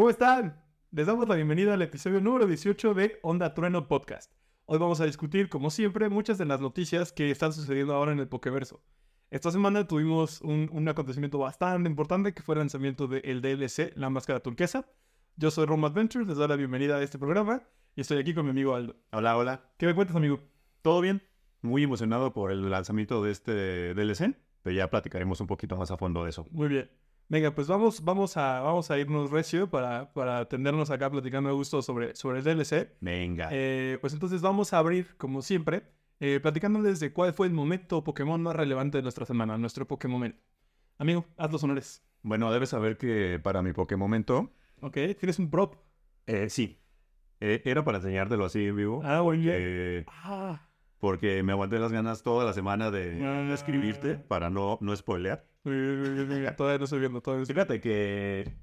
¿Cómo están? Les damos la bienvenida al episodio número 18 de Onda Trueno Podcast. Hoy vamos a discutir, como siempre, muchas de las noticias que están sucediendo ahora en el Pokeverso. Esta semana tuvimos un, un acontecimiento bastante importante que fue el lanzamiento del DLC, La Máscara Turquesa. Yo soy Rome Adventures, les doy la bienvenida a este programa y estoy aquí con mi amigo Aldo. Hola, hola. ¿Qué me cuentas, amigo? ¿Todo bien? Muy emocionado por el lanzamiento de este DLC, pero ya platicaremos un poquito más a fondo de eso. Muy bien. Venga, pues vamos, vamos, a, vamos a irnos recio para, para atendernos acá platicando a gusto sobre, sobre el DLC. Venga. Eh, pues entonces vamos a abrir, como siempre, eh, platicándoles de cuál fue el momento Pokémon más relevante de nuestra semana, nuestro Pokémon. Amigo, haz los honores. Bueno, debes saber que para mi Pokémon Ok, tienes un prop. eh, sí, eh, era para enseñártelo así en vivo. Ah, muy bien. eh, Ah, porque me aguanté las ganas toda la semana de Ah. escribirte para no, no spoilear. todavía no estoy viendo, todavía no estoy Fíjate que,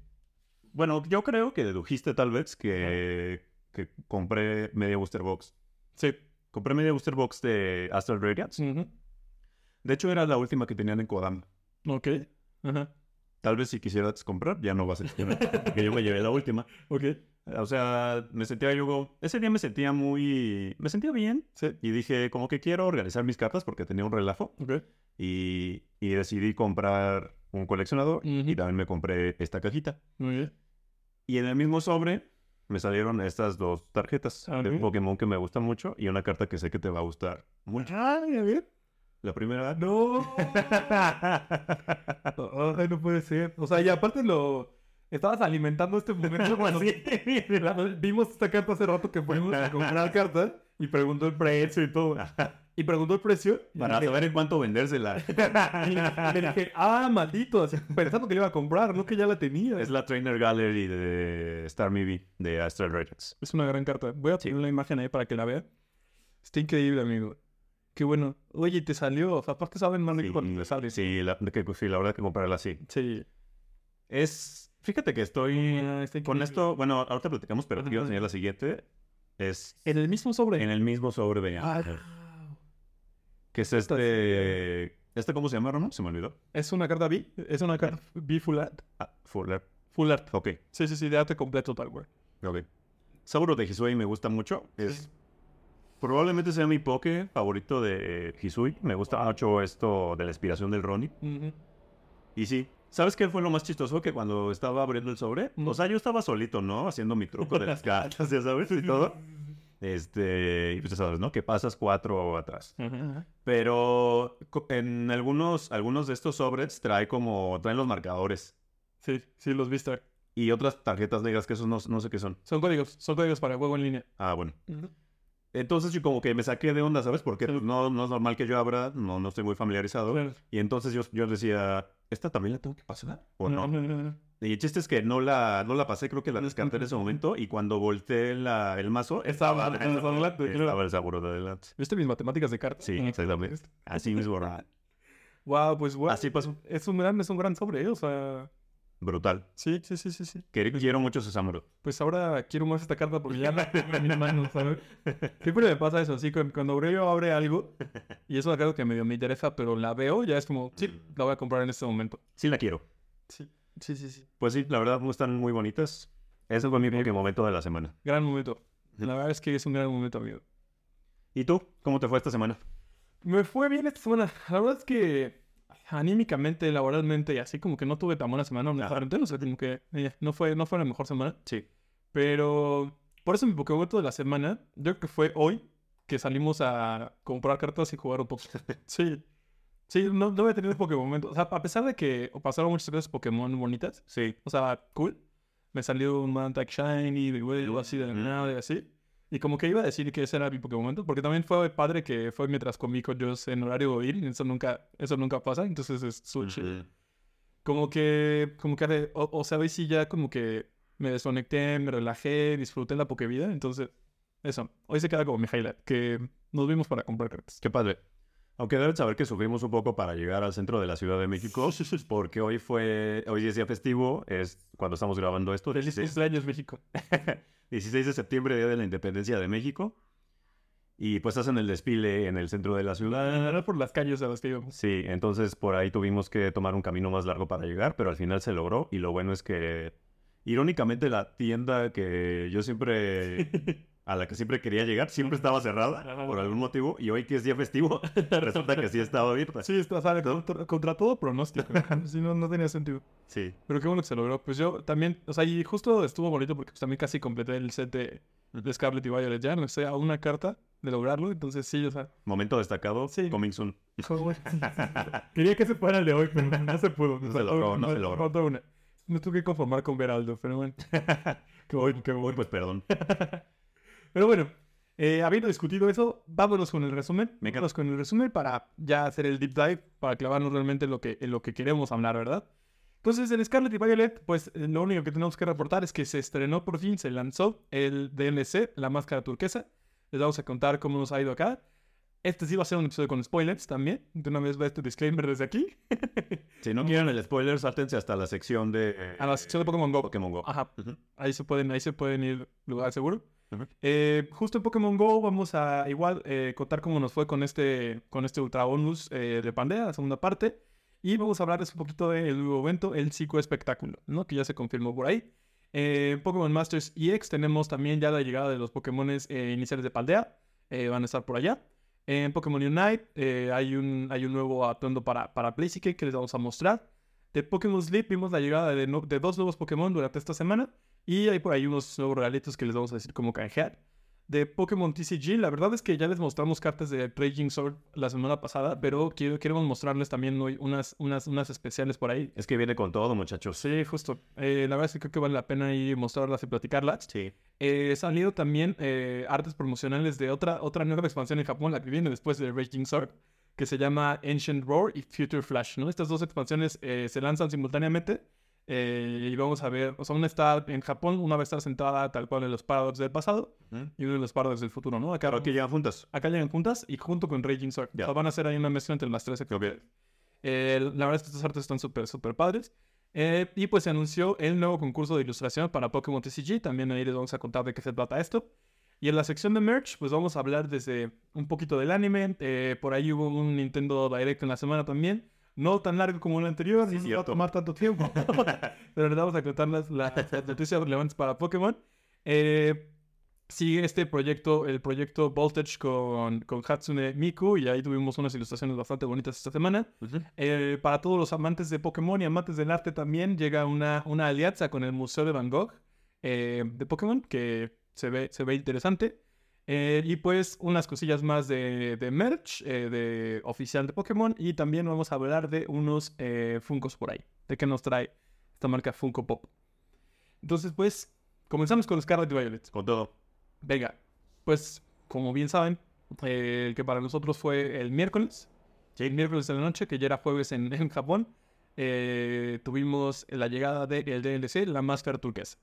bueno, yo creo que dedujiste tal vez que, que compré media booster box. Sí. Compré media booster box de Astral Radiance. De hecho, era la última que tenían en Kodama. Ok. Ajá. Tal vez si quisieras comprar, ya no vas a tener, porque yo me llevé la última. Ok. O sea, me sentía yo, ese día me sentía muy, me sentía bien. Sí. Y dije, como que quiero organizar mis cartas porque tenía un relajo. Ok. Y, y decidí comprar un coleccionador y Ujú. también me compré esta cajita. Muy bien. Y en el mismo sobre me salieron estas dos tarjetas Ah, de ok. Pokémon que me gustan mucho y una carta que sé que te va a gustar mucho. Ah, bien. La primera... No. Ay, no puede ser. O sea, y aparte lo. Estabas alimentando este momento cuando vimos esta carta hace rato que fuimos a comprar cartas y preguntó el precio y todo. Y preguntó el precio. Para saber en cuánto vendérsela. le dije, ah, maldito, así, pensando que le iba a comprar, no que ya la tenía. Es la Trainer Gallery de Star Movie de Astral Radiance. Es una gran carta. Voy a poner la imagen ahí para que la vean. Está increíble, amigo. Qué bueno. Oye, te salió. O sea, aparte saben más cuando te sale. sí, la, que, sí, la verdad que comprarla así. Sí. Es. Fíjate que estoy. Está Con esto, bueno, ahorita platicamos, pero quiero enseñar la siguiente. Es En el mismo sobre. en el mismo sobre venía. Ah, Que es este. ¿Este cómo se llama, Rono? Se me olvidó. Es una carta B. Es una carta B full art. Ah, Fuller. Full art. Ok, Sí, sí, sí, de arte completo tal, güey. ok. Saburo de Hisui me gusta mucho. Es. Probablemente sea mi poke favorito de Hisui. Me gusta mucho esto de la inspiración del Ronnie. Ujú. Y sí, ¿sabes qué fue lo más chistoso? Que cuando estaba abriendo el sobre, o sea, yo estaba solito, ¿no? Haciendo mi truco de las cartas, ya sabes, y todo. Este, y pues ya sabes, ¿no? Que pasas cuatro atrás. Ajá, ajá. Pero en algunos, algunos de estos sobres trae como, traen los marcadores Sí, sí, los viste. y otras tarjetas negras que esos no, no sé qué son. Son códigos, son códigos para juego en línea. Ah, bueno. Entonces yo como que me saqué de onda, ¿sabes? Porque pues, no, no es normal que yo abra, no, no estoy muy familiarizado. Claro. Y entonces yo, yo decía, ¿esta también la tengo que pasar? ¿O no? Ajá. Y el chiste es que no la, no la pasé, creo que la descarté en ese momento. Y cuando volteé la- el mazo, Estaba adelante, claro. estaba el saburo de adelante. ¿Viste mis matemáticas de cartas? Sí, exactamente. Así mismo. Wow, pues wow. Así pasó. Es un gran, es un gran sobre, ¿eh? O sea. Brutal. Sí, sí, sí, sí, sí. Quer- Quiero mucho ese Samuro. Pues ahora quiero más esta carta porque ya la tengo en mis manos, ¿sabes? Siempre me pasa eso, así cuando, Aurelio abre algo y es una carta que medio me interesa, pero la veo, ya es como, sí, la voy a comprar en este momento. Sí la quiero. Sí, sí, sí, sí. Pues sí, la verdad están muy bonitas. Ese fue mi Poké momento de la semana. Gran momento. La verdad es que es un gran momento, amigo. ¿Y tú? ¿Cómo te fue esta semana? Me fue bien esta semana. La verdad es que anímicamente, laboralmente y así como que no tuve tan buena semana, honestamente. O sea, como que eh, no, fue, no fue la mejor semana. Sí. Pero por eso mi Pokémon de la semana, yo creo que fue hoy que salimos a comprar cartas y jugar un poco. Sí. Sí, no, no había tenido Pokémon momento. O sea, a pesar de que pasaron muchas cosas Pokémon bonitas, Sí. o sea, cool. Me salió un Mantac Shiny, algo así de nada y así. Y como que iba a decir que ese era mi Pokémon momento, porque también fue padre que fue mientras comí con Joss en horario de ir, y eso nunca, eso nunca pasa, entonces es sushi. Ujú. Como que, como que, o, o sea, hoy sí ya como que me desconecté, me relajé, disfruté la Pokevida, entonces, eso. Hoy se queda como mi highlight, que nos vimos para comprar cartas. Qué padre. Aunque deben saber que sufrimos un poco para llegar al centro de la Ciudad de México, porque hoy fue, hoy es día festivo, es cuando estamos grabando esto, Feliz 16, cumpleaños, México. 16 de septiembre, Día de la Independencia de México. Y pues hacen el desfile en el centro de la ciudad. Era por las calles a las que íbamos. Sí, entonces por ahí tuvimos que tomar un camino más largo para llegar, pero al final se logró y lo bueno es que Irónicamente, la tienda que yo siempre, a la que siempre quería llegar, siempre estaba cerrada Ajá. por algún motivo. Y hoy que es día festivo, resulta que sí estaba abierta. Sí, está, sale contra, contra todo pronóstico. sí, no, no tenía sentido. Sí. Pero qué bueno que se logró. Pues yo también, o sea, y justo estuvo bonito porque pues, también casi completé el set de, de Scarlet y Violet ya, no sé, a una carta de lograrlo. Entonces sí, o sea, Momento destacado, Sí. coming soon. Quería que se fuera el de hoy, pero no se pudo. No se logró, no se logró. Una. Me tuve que conformar con Veraldo, pero bueno. qué bueno, qué bueno. pues perdón. Pero bueno, eh, habiendo discutido eso, vámonos con el resumen. Me. Vámonos con el resumen para ya hacer el deep dive, para clavarnos realmente en lo que, en lo que queremos hablar, ¿verdad? Entonces, en Scarlet y Violet, pues eh, lo único que tenemos que reportar es que se estrenó por fin, se lanzó el DLC, la máscara turquesa. Les vamos a contar cómo nos ha ido acá. Este sí va a ser un episodio con spoilers también. De una vez va este disclaimer desde aquí. Si no quieren el spoiler, sáltense hasta la sección de... A la sección de Pokémon Go. Pokémon Go. Ajá. Ujú. Ahí se pueden, ahí se pueden ir lugar seguro. Ujú. Eh, justo en Pokémon Go vamos a igual eh, contar cómo nos fue con este, con este Ultra Bonus eh, de Pandea, la segunda parte. Y vamos a hablarles un poquito del nuevo evento, el Psico Espectáculo, ¿no? Que ya se confirmó por ahí. Eh, en Pokémon Masters EX tenemos también ya la llegada de los Pokémon iniciales de Paldea. eh, van a estar por allá. En Pokémon Unite eh, hay, un, hay un nuevo atuendo para, para Blaziken que les vamos a mostrar. De Pokémon Sleep vimos la llegada de, no- de dos nuevos Pokémon durante esta semana. Y hay por ahí unos nuevos regalitos que les vamos a decir cómo canjear. De Pokémon TCG, la verdad es que ya les mostramos cartas de Raging Sword la semana pasada, pero quiero, queremos mostrarles también hoy unas, unas, unas especiales por ahí. Es que viene con todo, muchachos. Sí, justo. Eh, la verdad es que creo que vale la pena ir mostrarlas y platicarlas. Sí. Eh, salido también eh, artes promocionales de otra, otra nueva expansión en Japón, la que viene después de Raging Sword, que se llama Ancient Roar y Future Flash, ¿no? Estas dos expansiones eh, se lanzan simultáneamente eh, y vamos a ver, o sea, una está en Japón, una va a estar sentada tal cual en los paradox del pasado y uno en los paradox del futuro, ¿no? Acá, Pero aquí llegan juntas. acá llegan juntas y junto con Raging Sword. Ya. O sea, van a hacer ahí una mezcla entre las tres expansiones. Eh, la verdad es que estas artes están súper, súper padres. Eh, y pues se anunció el nuevo concurso de ilustración para Pokémon TCG. También ahí les vamos a contar de qué se trata esto. Y en la sección de merch, pues vamos a hablar desde un poquito del anime. eh, por ahí hubo un Nintendo Direct en la semana también. No tan largo como el anterior, Sí, no va a tomar tanto tiempo. Pero les vamos a contar las, las- las noticias relevantes para Pokémon. Eh, sigue este proyecto, el proyecto Voltage con, con Hatsune Miku. Y ahí tuvimos unas ilustraciones bastante bonitas esta semana. Eh, para todos los amantes de Pokémon y amantes del arte también llega una, una alianza con el Museo de Van Gogh eh, de Pokémon que se ve, se ve interesante. Eh, y pues unas cosillas más de, de merch, eh, de oficial de Pokémon. Y también vamos a hablar de unos eh, Funkos por ahí. De qué nos trae esta marca Funko Pop. Entonces pues comenzamos con Scarlet Violet. Con todo. Venga, pues como bien saben, eh, el que para nosotros fue el miércoles, el miércoles de la noche, que ya era jueves en, en Japón, tuvimos la llegada del DLC, la máscara turquesa.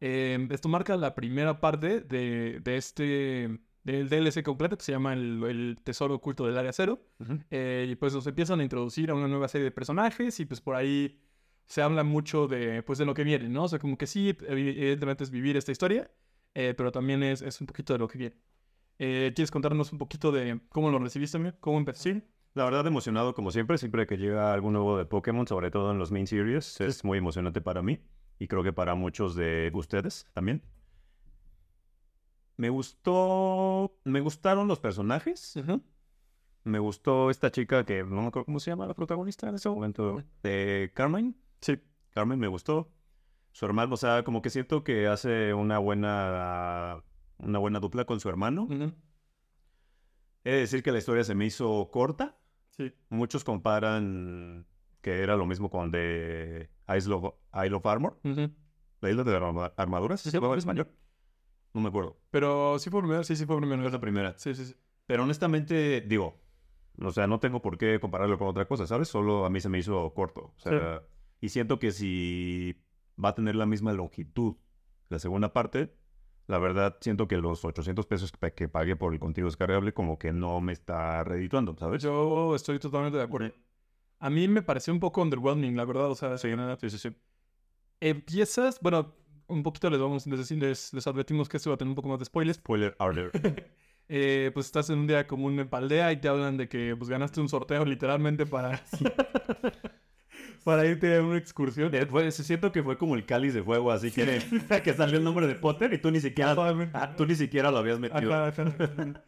Eh, esto marca la primera parte de, de este del DLC completo que se llama el, el Tesoro Oculto del Área Cero. Eh, y pues nos empiezan a introducir a una nueva serie de personajes y pues por ahí se habla mucho de, pues, de lo que viene, ¿no? O sea, como que sí, evi- evidentemente es vivir esta historia, eh, pero también es, es un poquito de lo que viene. Eh, ¿Quieres contarnos un poquito de cómo lo recibiste, amigo? ¿Cómo empezó? Sí, la verdad emocionado como siempre, siempre que llega algún nuevo de Pokémon, sobre todo en los main series, es muy emocionante para mí y creo que para muchos de ustedes también. Me gustó, me gustaron los personajes, me gustó esta chica que no me acuerdo cómo se llama la protagonista en ese momento, de Carmine. Sí. Carmen me gustó. Su hermano, o sea, como que siento que hace una buena, una buena dupla con su hermano. Ujú. He de decir que la historia se me hizo corta. Sí. Muchos comparan que era lo mismo con de Isle of, Isle of Armor, la isla de arma- armaduras. ¿Se llama en español? No me acuerdo. Pero sí fue primero, sí, sí fue primero. Es la primera. Sí, sí, sí. Pero honestamente, digo, o sea, no tengo por qué compararlo con otra cosa, ¿sabes? Solo a mí se me hizo corto. O sea, y siento que si va a tener la misma longitud la segunda parte, la verdad siento que los 800 pesos que que pagué por el contenido descargable como que no me está redituando, ¿sabes? Yo estoy totalmente de acuerdo. A mí me pareció un poco underwhelming, la verdad. O sea, Sí, sí, sí, sí. empiezas, bueno, un poquito les vamos a decir, les, les advertimos que esto va a tener un poco más de spoilers. Spoiler alert. Eh, pues estás en un día común en Paldea y te hablan de que pues ganaste un sorteo literalmente para para irte a una excursión. Eh, fue- siento que fue como el cáliz de fuego, así que, que salió el nombre de Potter y tú ni siquiera, ah, tú ni siquiera lo habías metido. Ajá, ajá.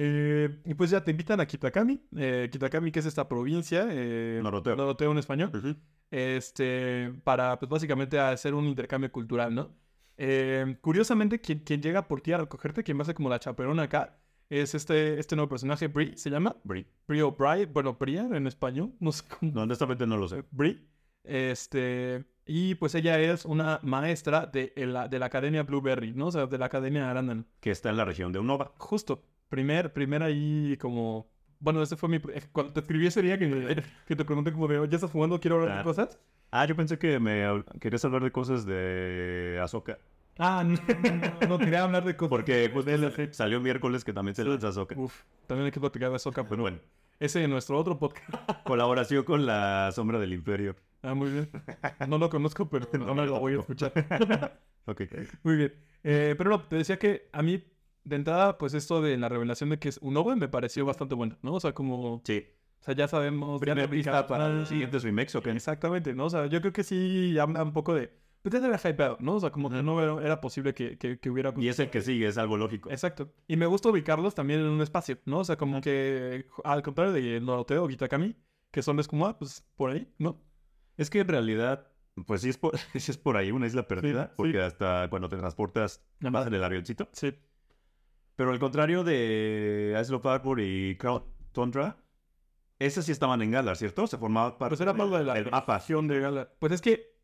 Eh, y pues ya te invitan a Kitakami. Eh, Kitakami, que es esta provincia. Eh, Noroteo. Noroteo en español. Ujú. Este, para, pues básicamente hacer un intercambio cultural, ¿no? Eh, curiosamente, quien, quien llega por ti a recogerte, quien va a ser como la chaperona acá, es este, este nuevo personaje, Brie, se llama. Brie. Brie O'Brien, bueno, Brie en español, no sé cómo. No, honestamente no lo sé. Brie. Este, y pues ella es una maestra de la, de la Academia Blueberry, ¿no? O sea, de la Academia Arándano. Que está en la región de Unova. Justo, primer, primer ahí como... Bueno, ese fue mi... Cuando te escribí ese día que, que te pregunté como de, ¿ya estás jugando? ¿Quiero hablar de Ah. cosas? Ah, yo pensé que me querías hablar de cosas de Ahsoka. Ah, no, no, no, quería hablar de cosas. Porque pues, de salió miércoles que también se lanza Ahsoka. Uf, también hay que platicar de Soca, Pero bueno, ese es nuestro otro podcast. colaboración con la Sombra del Imperio. Ah, muy bien. No lo conozco, pero no me lo voy a escuchar. Ok. Muy bien. Eh, pero no, te decía que a mí, de entrada, pues esto de la revelación de que es un Owen me pareció bastante bueno, ¿no? O sea, como... O Sí. sea, ya sabemos... Primera pista para más. los siguientes remakes, ¿o qué? Exactamente, ¿no? O sea, yo creo que sí habla un poco de... Pues ya se había hypeado, ¿no? O sea, como que no era, posible que, que, que hubiera... Y es el que sigue, es algo lógico. Exacto. Y me gusta ubicarlos también en un espacio, ¿no? O sea, como que al contrario de Noroteo o Kitakami, que son es como, ah, pues por ahí, ¿no? Es que en realidad, pues sí es por, sí es por ahí una isla perdida, sí. porque hasta cuando te transportas vas en el avioncito. Sí. Pero al contrario de Isle of Arbor y Crown Tundra, esas sí estaban en Galar, ¿cierto? Se formaba parte Pues era más de la región de Galar. Pues es que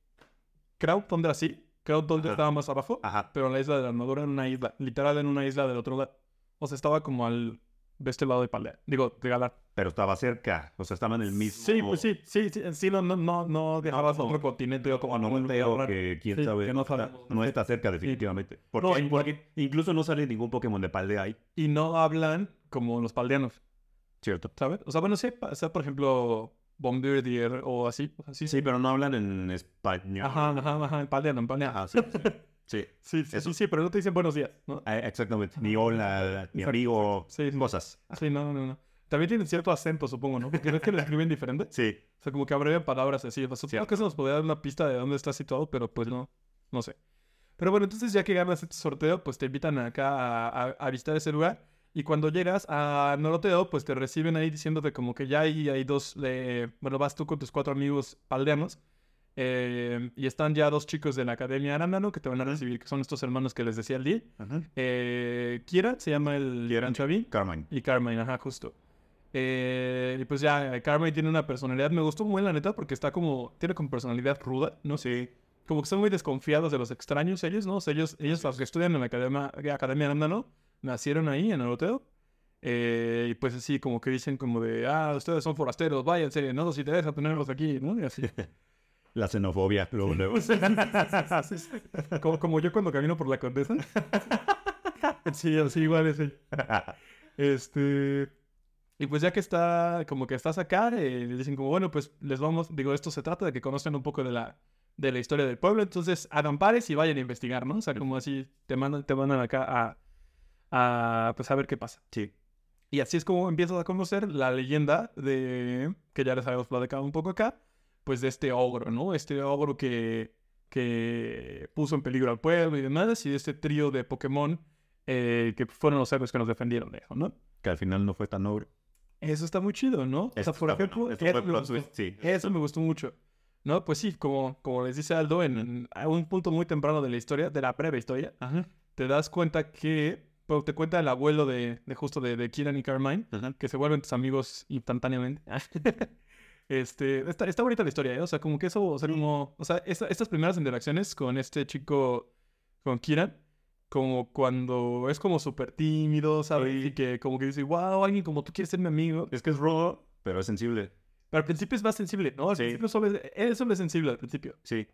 Crowd Tundra sí, Crowd Tundra estaba más abajo, Ajá. pero la isla de la armadura era una isla, literal en una isla del otro lado. O sea, estaba como al de este lado de Paldea, digo, de Galar. Pero estaba cerca, o sea, estaban en el mismo... Sí, pues sí, sí, sí, sí, no, no, no, no dejabas No, otro continente o como no lugar raro. que quién Sí, sabe que no está- no está cerca definitivamente. Porque, No, porque incluso no sale ningún Pokémon de Paldea ahí, Y no hablan como los paldeanos, ¿cierto? ¿sabes? O sea, bueno, sí, o sea, por ejemplo, Bombardier o así, así. Sí, pero no hablan en español. Ajá, ajá, ajá, en paldeano, en paldeano. Ajá, sí. sí. Sí, sí, Eso. sí, pero no te dicen buenos días, ¿no? Ah, Exactamente. Ni hola, ni Exacto. amigo, Sí, sí. cosas. Sí, no, no, no. También tienen cierto acento, supongo, ¿no? Porque es que lo escriben diferente. Sí. O sea, como que abrevian palabras así. O sea, supongo que eso nos podría dar una pista de dónde está situado, pero pues no, no sé. Pero bueno, entonces ya que ganas este sorteo, pues te invitan acá a, a- a visitar ese lugar. Y cuando llegas a Noroteo, pues te reciben ahí diciéndote como que ya hay, hay dos, eh, bueno, vas tú con tus cuatro amigos paldeanos. Eh, y están ya dos chicos de la Academia Arándano que te van a recibir, que son estos hermanos que les decía el día. Eh, Kira, se llama el Kira. Chavín. Carmine. Y Carmine, ajá, justo. Eh, y pues ya, Carmine tiene una personalidad, me gustó muy la neta, porque está como, tiene como personalidad ruda, ¿no? Sí. Como que son muy desconfiados de los extraños ellos, ¿no? O sea, ellos, ellos los que estudian en la Academia, Academia Arándano, nacieron ahí en Oroteo. Eh, y pues así, como que dicen como de, ah, ustedes son forasteros, váyanse, no nos interesa tenerlos aquí, ¿no? Y así. La xenofobia, luego, luego. como, como yo cuando camino por la condesa. sí, así igual es. Este. Y pues ya que está, como que estás acá, eh, le dicen como, bueno, pues les vamos, digo, esto se trata de que conozcan un poco de la, de la historia del pueblo, entonces hagan pares y vayan a investigar, ¿no? O sea, como así, te mandan, te mandan acá a, a, pues a ver qué pasa. Sí. Y así es como empiezas a conocer la leyenda de, que ya les habíamos platicado un poco acá, pues de este ogro, ¿no? Este ogro que, que puso en peligro al pueblo y demás, y de este trío de Pokémon eh, que fueron los héroes que nos defendieron ¿no? Que al final no fue tan noble. Eso está muy chido, ¿no? O sea, por ejemplo, eso me gustó. sí. Eso me gustó mucho. ¿No? Pues sí, como, como les dice Aldo, en, en- a un punto muy temprano de la historia, de la breve historia, Ajá. te das cuenta que, pero te cuenta el abuelo de, de justo de, de Kieran y Carmine, Ajá. que se vuelven tus amigos instantáneamente. este, está, está bonita la historia, ¿eh? O sea, como que eso, o sea, como, o sea, esta- estas primeras interacciones con este chico, con Kieran, como cuando es como súper tímido, ¿sabes? Sí. Y que como que dice, wow, alguien como tú quieres ser mi amigo. Es que es rudo, pero es sensible. Pero al principio es más sensible, ¿no? Al Sí. principio solo es, es solo es sensible al principio. Sí.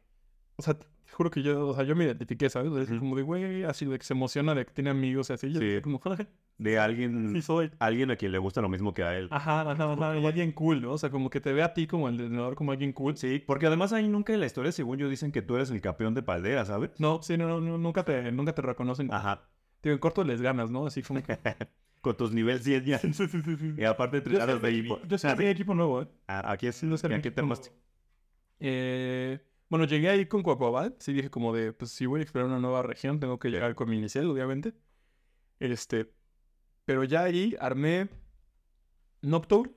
O sea, te juro que yo, o sea, yo me identifiqué, ¿sabes? Es como de, güey, así de que se emociona de que tiene amigos y así. Yo Sí. como, "Ay, De alguien, sí soy. alguien a quien le gusta lo mismo que a él. Ajá, ajá, ajá, alguien cool, ¿no? O sea, como que te ve a ti como el entrenador como alguien cool. Sí, porque además ahí nunca en la historia, según yo, dicen que tú eres el campeón de Paldea, ¿sabes? No, sí, no, no, no, nunca te, nunca te reconocen. Ajá. Digo, en corto les ganas, ¿no? Así como que... Con tus niveles 100 ya. sí, sí, sí, sí. Y aparte Yo entrenados de soy, equipo. yo soy de equipo nuevo, ¿eh? Ah, Aquí es. Sí, no sé, ¿y ¿A qué te armaste? Eh, bueno, llegué ahí con Coacobal. Sí dije como de, pues si voy a explorar una nueva región, tengo que llegar con mi inicial, obviamente. Este, pero ya ahí armé Noctowl,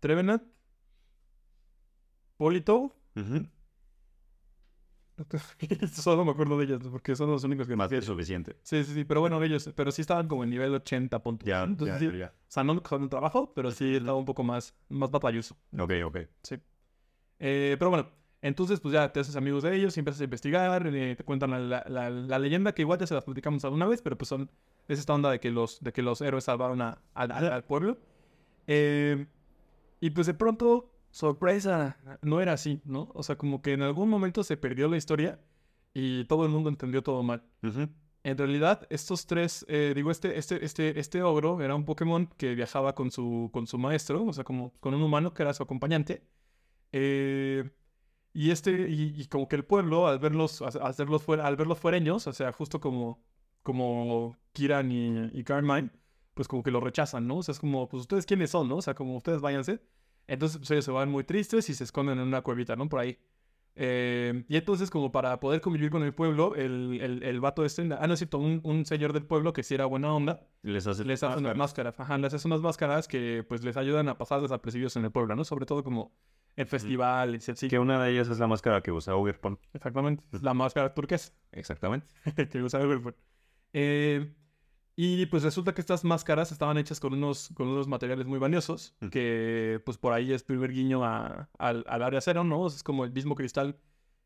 Trevenant, Polito. Ujú. Solo me acuerdo de ellos, porque son los únicos que Más que suficiente. Sí, sí, sí, pero bueno, ellos, pero sí estaban como en nivel 80 puntos. Ya, Entonces, ya, sí, ya. O sea, no con el trabajo, pero sí estaba un poco más, más batalloso. Ok, ok. Sí. Eh, pero bueno, entonces pues ya te haces amigos de ellos y empiezas a investigar, eh, te cuentan la, la- la- la leyenda que igual ya se las platicamos alguna vez, pero pues son, es esta onda de que los, de que los héroes salvaron a- al- al- al pueblo. Eh, y pues de pronto, sorpresa, no era así, ¿no? O sea, como que en algún momento se perdió la historia y todo el mundo entendió todo mal. Ujú. En realidad, estos tres, eh, digo, este, este, este, este ogro era un Pokémon que viajaba con su, con su maestro, o sea, como con un humano que era su acompañante. Eh, y este, y, y como que el pueblo, al verlos, a- hacerlos fuera, al verlos fuereños, o sea, justo como, como Kiran y, y Carmine, pues como que lo rechazan, ¿no? O sea, es como, pues ustedes quiénes son, ¿no? O sea, como ustedes váyanse. Entonces, pues ellos se van muy tristes y se esconden en una cuevita, ¿no? Por ahí. Eh, y entonces, como para poder convivir con el pueblo, el, el, el vato este, ah, no es cierto, un, un señor del pueblo que sí era buena onda, Les hace les hace unas máscaras, ajá, les hace unas máscaras que pues les ayudan a pasar desapercibidos en el pueblo, ¿no? Sobre todo como en festivales y así. Que una de ellas es la máscara que usa Ogerpon. Exactamente, la máscara turquesa Exactamente. que usa Everford. Eh, y pues resulta que estas máscaras estaban hechas con unos, con unos materiales muy valiosos, Mm. que pues por ahí es primer guiño a- al, al área cero, ¿no? Es como el mismo cristal,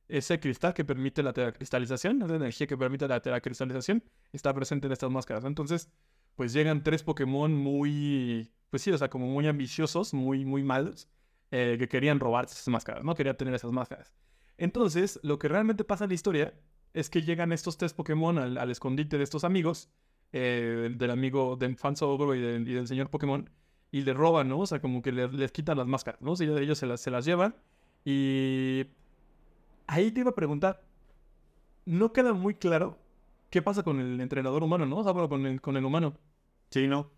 ese cristal que permite la teracristalización, esa energía que permite la teracristalización, está presente en estas máscaras. Entonces, pues llegan tres Pokémon muy, pues sí, o sea, como muy ambiciosos, muy, muy malos, eh, que querían robarse esas máscaras, ¿no? Querían tener esas máscaras. Entonces, lo que realmente pasa en la historia es que llegan estos tres Pokémon al, al escondite de estos amigos, eh, del amigo del Fanzo Ogro y, y del señor Pokémon, y le roban, ¿no? O sea, como que le- les quitan las máscaras, ¿no? Ellos se las, se las llevan. Y ahí te iba a preguntar, no queda muy claro qué pasa con el entrenador humano, ¿no? O sea, con el, con el humano. Sí, no.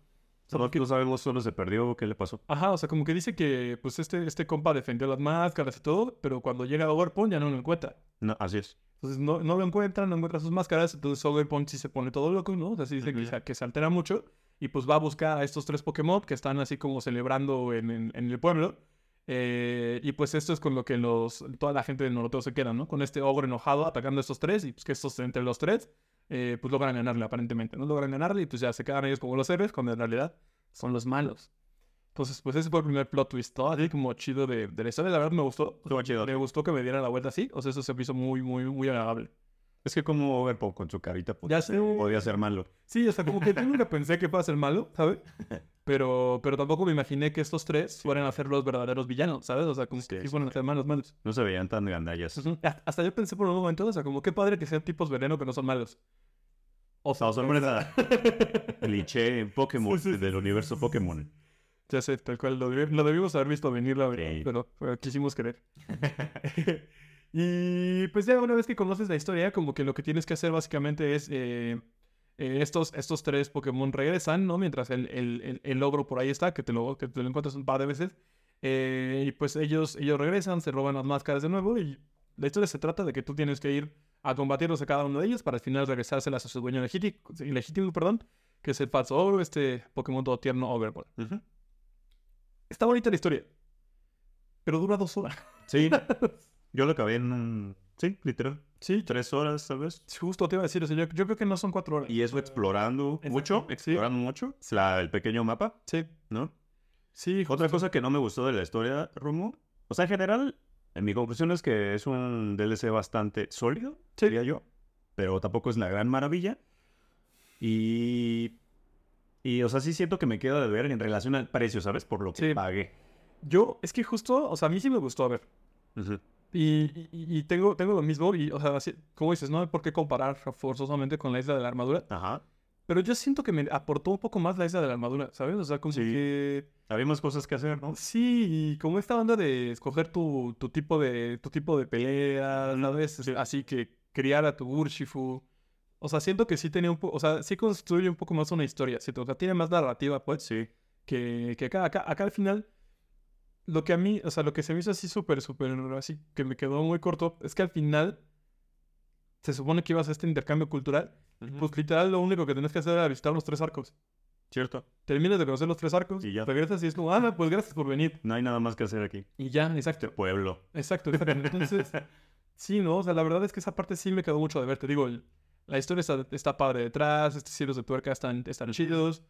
Sea, No, no sabemos solo se perdió o qué le pasó. Ajá, o sea, como que dice que pues este, este compa defendió las máscaras y todo, pero cuando llega a Overpon ya no lo encuentra. No, así es. Entonces no, no lo encuentran, no encuentra sus máscaras, entonces Overpon sí se pone todo loco, ¿no? O sea, sí dice que, que se altera mucho y pues va a buscar a estos tres Pokémon que están así como celebrando en, en- en el pueblo. Eh, y pues esto es con lo que los, toda la gente de Noroteo se queda, ¿no? Con este ogro enojado atacando a estos tres y pues que estos entre los tres eh, pues logran ganarle aparentemente, ¿no? Logran ganarle y pues ya se quedan ellos como los héroes cuando en realidad son los malos. Entonces, pues ese fue el primer plot twist, ¿no? Así como chido de, de la historia, la verdad me gustó. Me gustó que me diera la vuelta así, o sea, eso se me hizo muy, muy, muy agradable. Es que como Ogerpon con su carita podía ser malo. Sí, o sea, como que yo nunca pensé que fuera a ser malo, ¿sabes? Pero, pero tampoco me imaginé que estos tres fueran a ser los verdaderos villanos, ¿sabes? O sea, como Sí, que sí fueran a ser malos, malos. No se veían tan gandallas. Hasta- Hasta yo pensé por un momento, o sea, como qué padre que sean tipos veneno que no son malos. O No, sorpresa. Cliché en Pokémon, Sí, sí, sí. del universo Pokémon. Ya sé, tal cual, lo, debi- lo debimos haber visto venir, la verdad, pero, quisimos querer. Y pues ya una vez que conoces la historia, como que lo que tienes que hacer básicamente es... eh, eh, estos, estos tres Pokémon regresan, ¿no? Mientras el, el, el, el ogro por ahí está, que te lo, que te lo encuentras un par de veces. Eh, y pues ellos, ellos regresan, se roban las máscaras de nuevo y la historia se trata de que tú tienes que ir a combatirlos a cada uno de ellos para al final regresárselas a su dueño legítimo, ilegítimo, perdón, que es el falso ogro, este Pokémon todo tierno Overball. Está bonita la historia, pero dura dos horas. Sí. Yo lo acabé en un... Sí, literal. Sí, Tres horas, tal vez. justo te iba a decir, o sea, yo, yo creo que no son cuatro horas. Y eso explorando Exacto. mucho, Sí. explorando mucho. La- el pequeño mapa, Sí, ¿no? sí, Otra cosa que no me gustó de la historia, Rumo. O sea, en general, en mi conclusión es que es un DLC bastante sólido, Sí. diría yo. Pero tampoco es la gran maravilla. Y... Y, o sea, sí siento que me queda de ver en relación al precio, ¿sabes? Por lo que Sí. pagué. Yo, es que justo, o sea, a mí sí me gustó, a ver. Ujú. Y, y- y tengo, tengo lo mismo, y, o sea, así- como dices, no hay por qué comparar forzosamente con la isla de la armadura, Ajá. pero yo siento que me aportó un poco más la isla de la armadura, ¿sabes? O sea, como Sí. que... Había más cosas que hacer, ¿no? Sí, y como esta onda de escoger tu, tu tipo de tu tipo de pelea, ¿sabes? Así que criar a tu Urshifu. O sea, siento que sí tenía un poco, o sea, sí construye un poco más una historia, ¿sí? o sea, tiene más narrativa, pues, Sí. que, que acá, acá, acá al final, lo que a mí, o sea, lo que se me hizo así súper, súper, así que me quedó muy corto, es que al final se supone que ibas a este intercambio cultural. Pues literal lo único que tenés que hacer era visitar los tres arcos. Cierto. Terminas de conocer los tres arcos, Y ya. regresas y es como, ah, pues gracias por venir. No hay nada más que hacer aquí. Y ya, exacto. Pueblo. Exacto, exacto. Entonces, sí, ¿no? O sea, la verdad es que esa parte sí me quedó mucho de ver. Te digo, la historia está, está padre detrás, estos cielos de tuerca están, están chidos,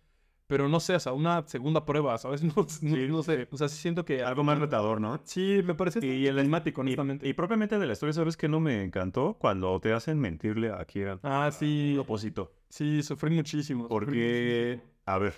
pero no sé, o sea, una segunda prueba, ¿sabes? No, Sí. no sé, o sea, sí siento que... Algo más retador, ¿no? Sí, me parece Y el enigmático, Y, honestamente. y propiamente de la historia, ¿sabes qué no me encantó? Cuando te hacen mentirle a Kieran. Ah, sí, propósito. sí, sufrí muchísimo. sufrí Porque, muchísimo. a ver.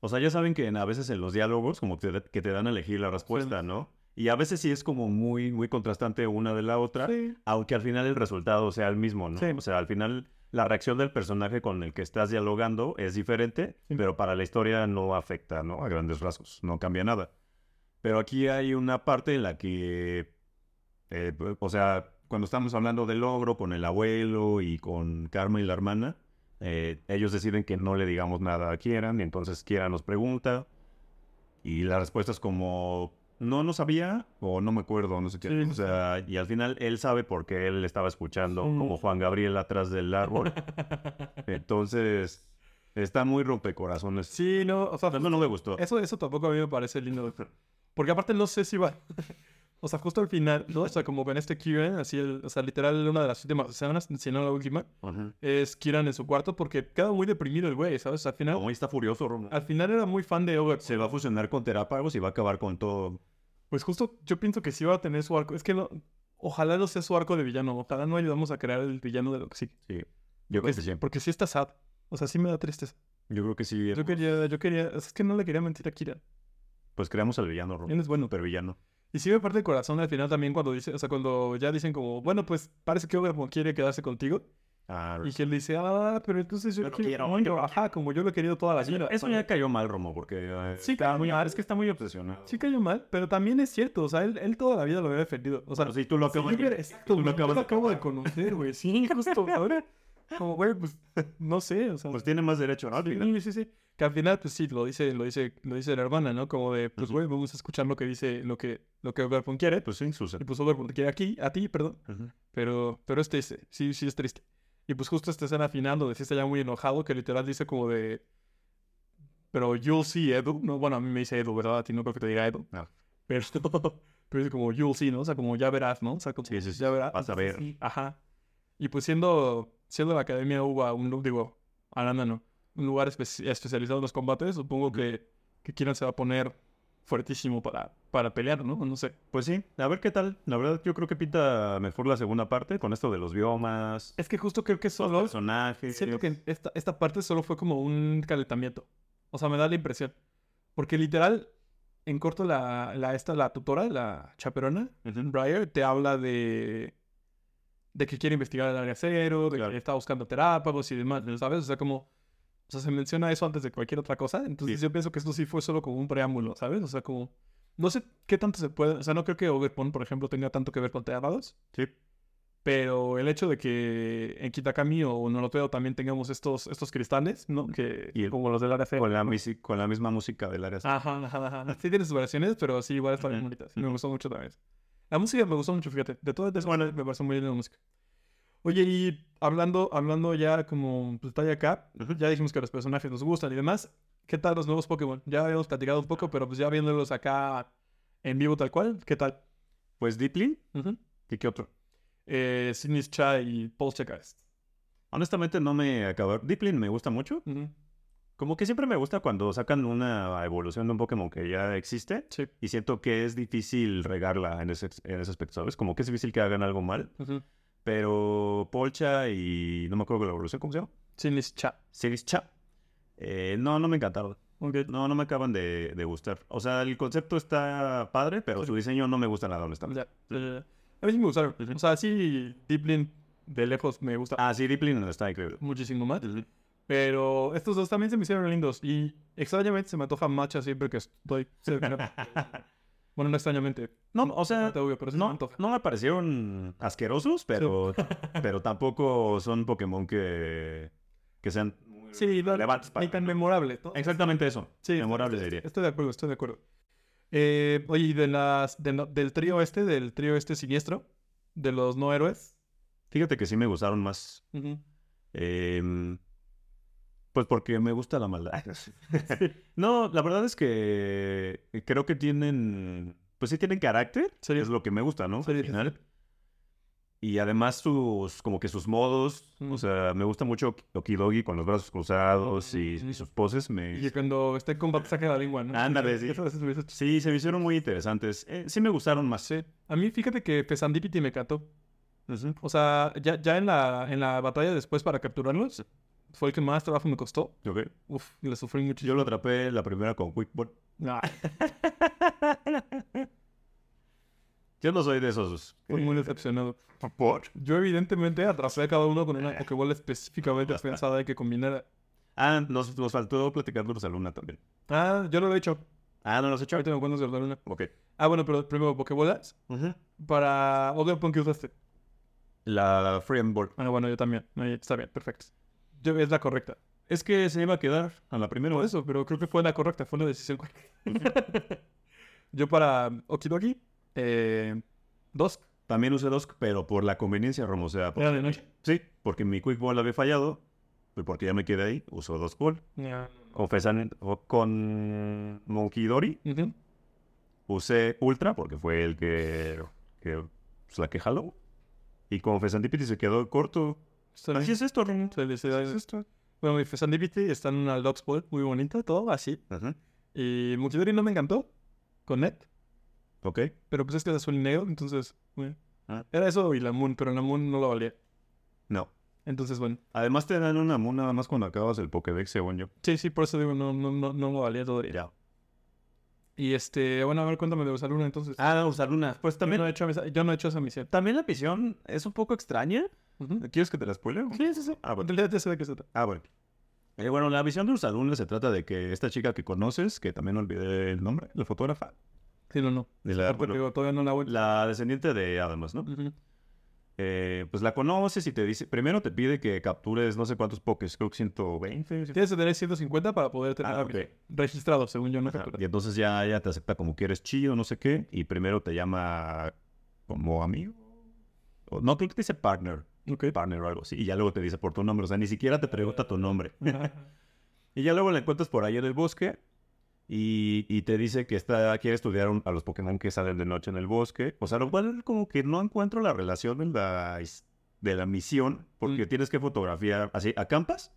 O sea, ya saben que a veces en los diálogos como que, que te dan a elegir la respuesta, ¿no? Y a veces sí es como muy, muy contrastante una de la otra, Sí, aunque al final el resultado sea el mismo, ¿no? Sí. O sea, al final la reacción del personaje con el que estás dialogando es diferente, Sí. pero para la historia no afecta, ¿no? A grandes rasgos, no cambia nada. Pero aquí hay una parte en la que, eh, o sea, cuando estamos hablando del logro con el abuelo y con Karma y la hermana, eh, ellos deciden que no le digamos nada a Kieran, y entonces Kieran nos pregunta, y la respuesta es como, no, no sabía, o no me acuerdo, no sé qué. Sí. O sea, y al final él sabe porque él estaba escuchando Mm. como Juan Gabriel atrás del árbol. Entonces, está muy rompecorazones. Sí, no, o sea, Eso no me gustó. Eso, eso tampoco a mí me parece lindo. Porque aparte no sé si va. O sea, justo al final, ¿no? O sea, como con este Kieran, así, el, o sea, literal, una de las últimas escenas, si no la última, Ajá. es Kieran en su cuarto porque queda muy deprimido el güey, ¿sabes? Al final, Como está furioso, Romo. al final era muy fan de Ogre. Se va a fusionar con Terápagos y va a acabar con todo. Pues justo yo pienso que sí va a tener su arco. Es que no, ojalá no sea su arco de villano. Ojalá no ayudamos a crear el villano de lo que sí. Sí. Yo creo que sí. Porque sí está sad. O sea, sí me da tristeza. Yo creo que sí. Yo quería, yo quería, es que no le quería mentir a Kieran. Pues creamos al villano. Él es bueno. Super villano. Y sí me parte el corazón al final también cuando dice, o sea, cuando ya dicen como, bueno, pues parece que Ogre quiere quedarse contigo. Ah, Y que él dice, ah, pero entonces yo lo quiero, quiero. yo, ajá, como yo lo he querido toda la vida. eso ya cayó mal, Romo, porque eh, Sí, está cayó muy, mal. es que está muy obsesionado. Sí cayó mal, pero también es cierto, o sea, él, él toda la vida lo había defendido. O sea, Bueno, sí, tú lo si acabas de... exacto, tú lo acabas lo de- acabo de conocer, güey. Sí, justo, ¿sabes? Como, güey, pues, no sé, o sea. Pues tiene más derecho, ¿no? Al final. Sí, sí, sí. Que al final, pues sí, lo dice, lo dice, lo dice la hermana, ¿no? Como de, pues, güey, vamos a escuchar lo que dice, lo que, lo que Overpon quiere. Pues sí, Susan. Y pues Overpon te quiere aquí, a ti, perdón. Ujú. Pero, pero es triste, sí, sí es triste. Y pues justo esta escena final donde sí está ya muy enojado, que literal dice como de... Pero you'll see, Edu. No, bueno, a mí me dice Edu, ¿verdad? A ti no creo que te diga Edu. No. Pero, pero dice como you'll see, ¿no? O sea, como ya verás, ¿no? O sea, como Sí, sí, sí. ya verás. Vas a ver. Sí, Ajá. Y pues siendo, siendo la Academia UBA un, digo, Aranda no, un lugar espe- especializado en los combates, supongo que, que Kieran se va a poner fuertísimo para, para pelear, ¿no? No sé. Pues sí, a ver qué tal. La verdad, yo creo que pinta mejor la segunda parte con esto de los biomas, Es que justo creo que los solo... personajes. Siento que esta, esta parte solo fue como un calentamiento. O sea, me da la impresión. Porque literal, en corto la, la, esta, la tutora, la chaperona, Ujú. Briar, te habla de, de que quiere investigar el área cero, de Claro. que está buscando terápagos y demás, ¿sabes? O sea, como... O sea, se menciona eso antes de cualquier otra cosa. Entonces Sí. yo pienso que esto sí fue solo como un preámbulo, ¿sabes? O sea, como... No sé qué tanto se puede... O sea, no creo que Overpon, por ejemplo, tenga tanto que ver con terápagos. Sí. Pero el hecho de que en Kitakami o Noroteo también tengamos estos, estos cristales, ¿no? Que, Y el- como los del área cero. Con la, con la misma música del área. Ajá, ajá, ajá. Sí tiene sus variaciones, pero sí, igual están bien bonitas. Me gustó mucho también. La música me gustó mucho, fíjate. De todas, bueno, me pareció muy linda la música. Oye, y hablando, hablando ya como pues, está acá, Ujú. ya dijimos que los personajes nos gustan y demás. ¿Qué tal los nuevos Pokémon? Ya habíamos platicado un poco, pero pues ya viéndolos acá en vivo tal cual, ¿qué tal? Pues Deeply, Ujú. ¿y qué otro? Eh, Sinistcha y Poltergeist. Honestamente no me acabó. Deeply me gusta mucho. Como que siempre me gusta cuando sacan una evolución de un Pokémon que ya existe. Sí. Y siento que es difícil regarla en ese, en ese aspecto, ¿sabes? Como que es difícil que hagan algo mal. Pero Polcha y... No me acuerdo la evolución, ¿cómo se llama? Sinistcha. Sirischa. Eh, no, no me encantaron. No, no me acaban de, de gustar. O sea, el concepto está padre, pero su diseño no me gusta nada, honestamente. Ya. A mí sí me gustaron. O sea, sí, Deeplin de lejos me gusta Ah, sí, Deeply está increíble. muchísimo más. Pero estos dos también se me hicieron lindos. Y extrañamente se me antoja Matcha siempre que estoy cerca. bueno, no extrañamente. No, o sea, No obvio, pero sí me No, antoja. no me parecieron asquerosos, pero, pero tampoco son Pokémon que, que sean muy Sí, no, relevantes para ni tan memorable. ¿no? Exactamente eso. Sí, memorable, estoy, diría. Estoy de acuerdo, estoy de acuerdo. Eh, oye, y de las, de no- del trío este, del trío este siniestro, de los no héroes. Fíjate que sí me gustaron más. Ujú. Em, pues porque me gusta la maldad. no, la verdad es que creo que tienen, pues sí tienen carácter. Sí. Es lo que me gusta, ¿no? Al final. Y además sus, como que sus modos, Mm. o sea, me gusta mucho Okidogi con los brazos cruzados y, Mm. y sus poses. Me... Y cuando esté en combate saque la lengua, ¿no? Ándale, sí. Sí, se me hicieron muy interesantes. Eh, sí me gustaron más. Sí. A mí, fíjate que Pesandipity me encantó. Ujú. O sea, ya, ya en, la, en la batalla después para capturarlos, fue el que más trabajo me costó. Ok. Uf, le sufrí mucho. Yo lo atrapé la primera con Quickball. Nah, Yo no soy de esos. fui muy decepcionado. ¿Por? Yo evidentemente atrapé a cada uno con una Pokéball específicamente pensada de que combinara. Ah, nos, nos faltó platicar de los Luna también. Ah, yo lo he hecho. Ah, ¿no lo has hecho? Ahorita me acuerdo de la luna. Ok. Ah, bueno, pero primero Pokébolas. Para Ogerpon que usaste. La Free and Board. Ah, bueno, yo también. Está bien, perfecto. Yo, es la correcta. Es que se iba a quedar a la primera vez. eso, pero creo que fue la correcta, fue una decisión yo para Okidogi, eh, dos. También usé dos, pero por la conveniencia, Romo. O sea, por- Era de noche. sí, porque mi Quick Ball había fallado. Y porque ya me quedé ahí, uso dos Ball. Confesan, o con Monkey Dory Ujú. usé Ultra, porque fue el que, que pues, la que jaló. Y con Fesantipiti se quedó corto. Está bien. Así es esto, Romo. Felicidades. Así es esto. Bueno, mi Fesandipity está en una Lux Ball muy bonita, todo así. Ajá. Y Multidori no me encantó con Net, Ok. pero pues es que es azul y negro, entonces, bueno. Ah. Era eso y la Moon, pero la Moon no lo valía. No. Entonces, bueno. Además te dan una Moon nada más cuando acabas el Pokédex, según yo. Sí, sí, por eso digo, no, no, no, no lo valía todavía. Ya. Y este, bueno, a ver, cuéntame de Ursaluna entonces. Ah, usar una. Pues yo también, no he hecho, esa- yo no he hecho esa misión. también la misión es un poco extraña. ¿Quieres que te la spoile? Sí, sí, sí. Ah, bueno. En realidad ya sé de qué se trata. Ah, bueno. Eh, bueno, la visión de Ursaluna se trata de que esta chica que conoces, que también olvidé el nombre, la fotógrafa, Sí, no, no. la, Porque bueno, digo, todavía no la voy. la descendiente de Adams, ¿no? Eh, pues la conoces y te dice, primero te pide que captures no sé cuántos pokés, creo que 120. Tienes que tener 150 para poder tener Ah, registrado, según yo, no Ajá, captura. Y entonces ya ella te acepta como que eres chido, no sé qué, y primero te llama como amigo. No, creo que te dice partner, Ok. partner o algo así, y ya luego te dice por tu nombre, o sea, ni siquiera te pregunta tu nombre. y ya luego la encuentras por ahí en el bosque y, y te dice que está, quiere estudiar un- a los Pokémon que salen de noche en el bosque. O sea, lo cual como que no encuentro la relación de la, de la misión, porque Mm. tienes que fotografiar, así, acampas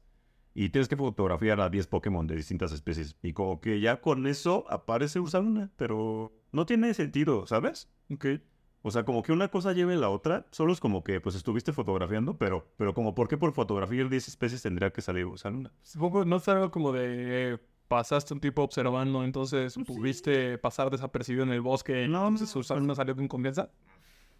y tienes que fotografiar a 10 Pokémon de distintas especies. Y como que ya con eso aparece Ursaluna, pero no tiene sentido, ¿sabes? Ok. O sea, como que una cosa lleve la otra, solo es como que pues estuviste fotografiando, pero, pero como por qué por fotografiar 10 especies tendría que salir Ursaluna. Supongo, no es algo como de eh, pasaste un tiempo observando, entonces Pues sí. pudiste pasar desapercibido en el bosque. No, entonces no, Ursaluna salió con confianza.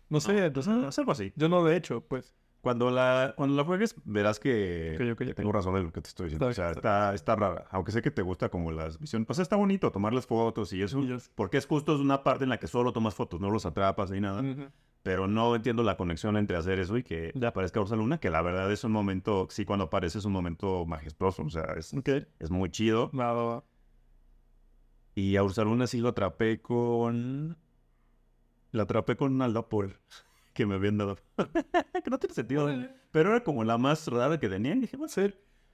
No sé, entonces, Entonces, es algo así. yo no lo he hecho, pues. Cuando la, cuando la juegues, verás que Ok, ok, ok. tengo razón en lo que te estoy diciendo. Está o sea, está, está rara. Aunque sé que te gusta como las visiones. Pues está bonito tomar las fotos y eso. Porque es justo una parte en la que solo tomas fotos, no los atrapas ni nada. Pero no entiendo la conexión entre hacer eso y que Ya. aparezca Ursaluna, que la verdad es un momento, sí, cuando aparece es un momento majestuoso. O sea, es, es muy chido. Va, va, va. Y a Ursaluna sí lo atrapé con... La atrapé con una Lopol que me habían dado. que no tiene sentido. Pero era como la más rara que tenían. Y dije, bueno, Sí.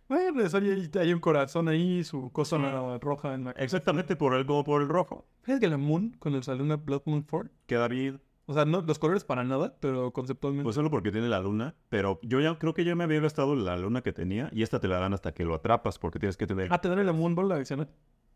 Bueno, es- hay, hay un corazón ahí, su cosa roja en la... exactamente por el, como por el rojo. Que la Moon, con el Blood Moon 4, Queda bien. o sea, no los colores para nada, pero conceptualmente... Pues solo porque tiene la luna. Pero yo ya creo que ya me había gastado la luna que tenía. Y esta te la dan hasta que lo atrapas. Porque tienes que tener... Ah, te dan la Moon Ball adicional.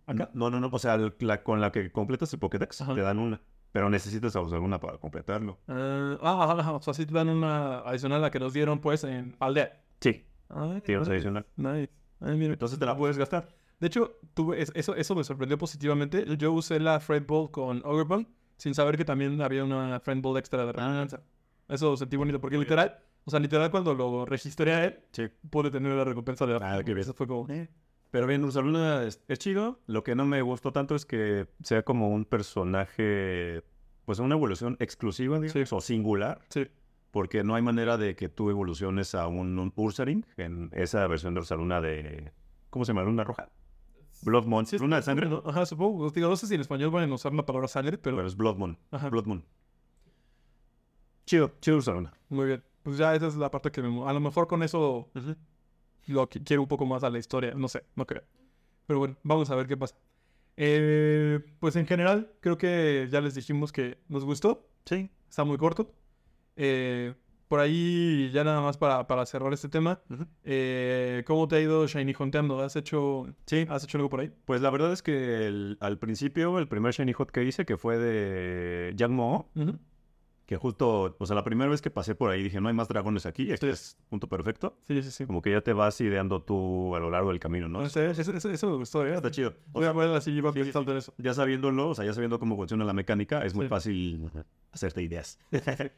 Acá. No, no, no. O sea, la, con la que completas el Pokédex Ajá. te dan una. Pero necesitas usar una para completarlo. Ah, ah, ajá, ajá, o sea, sí te dan una adicional a la que nos dieron, pues, en Aldea. Sí. Ay, Tienes nice. adicional. Nice. Ay, mira. Entonces te la puedes gastar. De hecho, tuve, es- eso, eso me sorprendió positivamente. Yo usé la Friend Ball con Overball sin saber que también había una Friend Ball extra de recompensa. Eso sentí bonito, porque literal, o sea, literal cuando lo registré a él, Sí. pude tener la recompensa de la Ah, qué bien. Eso fue como... eh. Pero bien, Ursaluna es, es chido. Lo que no me gustó tanto es que sea como un personaje, pues una evolución exclusiva, digamos, Sí. o singular. Sí. Porque no hay manera de que tú evoluciones a un, un Ursaring en esa versión de Ursaluna de... ¿Cómo se llama? ¿Luna roja? Blood Moon. Sí, Luna de sangre, ¿no? Ajá, supongo. Digo, no sé si en español van a usar la palabra sangre, pero Pero es Blood Moon. Ajá. Blood Moon. Chido, chido usar una. muy bien. Pues ya esa es la parte que me... A lo mejor con eso lo que quiero un poco más a la historia. No sé, no creo. Pero bueno, vamos a ver qué pasa. Eh, pues en general, creo que ya les dijimos que nos gustó. Sí. Está muy corto. Eh, por ahí, ya nada más para, para cerrar este tema. eh, ¿Cómo te ha ido Shiny Hunteando? ¿Has hecho, Sí. ¿Has hecho algo por ahí? Pues la verdad es que el- al principio, el primer Shiny Hot que hice, que fue de Yang Mo, que justo, o sea, la primera vez que pasé por ahí dije, no hay más dragones aquí, este Sí. es punto perfecto. Sí, sí, sí. Como que ya te vas ideando tú a lo largo del camino, ¿no? No eso, eso- eso me gustó, ¿eh? Está chido. O sea, ver así, iba sí, sí, eso. ya sabiéndolo, o sea, ya sabiendo cómo funciona la mecánica, es muy fácil hacerte ideas.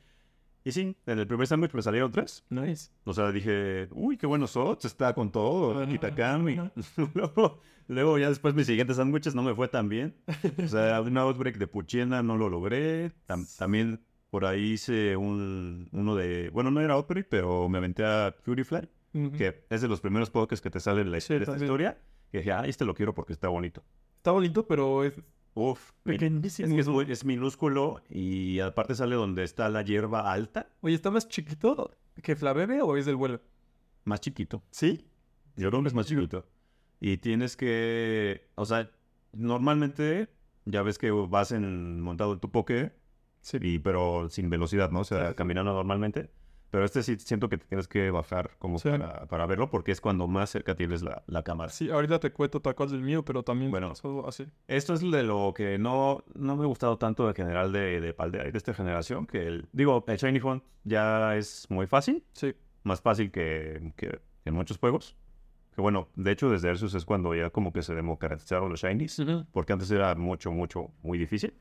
y sí, en el primer sándwich me salieron tres. Nice. O sea, dije, uy, qué buenos sots, está con todo, Kitakami. ajá. luego, luego ya después mis siguientes sándwiches no me fue tan bien. O sea, un outbreak de Puchiena no lo logré. Tam- también por ahí hice un, uno de, bueno, no era outbreak, pero me aventé a Fury Fly, Ujú. que es de los primeros podcasts que te sale en la Sí, de esta historia. Que dije, ah, este lo quiero porque está bonito. Está bonito, pero es Uf, pequeñísimo. es, que es, muy- es minúsculo y aparte sale donde está la hierba alta, Oye, ¿está más chiquito que Flavebe o es del vuelo? más chiquito. ¿Sí? Yo creo que es más chiquito. Y tienes que, o sea, normalmente ya ves que vas en montado en tu poke, Sí. y, pero sin velocidad, ¿no? O sea, Sí, caminando normalmente. Pero este sí siento que te tienes que bajar como Sí. para, para verlo porque es cuando más cerca tienes la, la cámara. Sí, ahorita te cuento tal cual del mío, pero también Bueno. así. Esto es de lo que no, no me ha gustado tanto en general de, de Paldea y de esta generación, que el, digo, el Shiny Hunt ya es muy fácil, Sí. más fácil que, que en muchos juegos. Que bueno, de hecho desde Versus es cuando ya como que se democratizaron los Shinies, porque antes era mucho, mucho, muy difícil.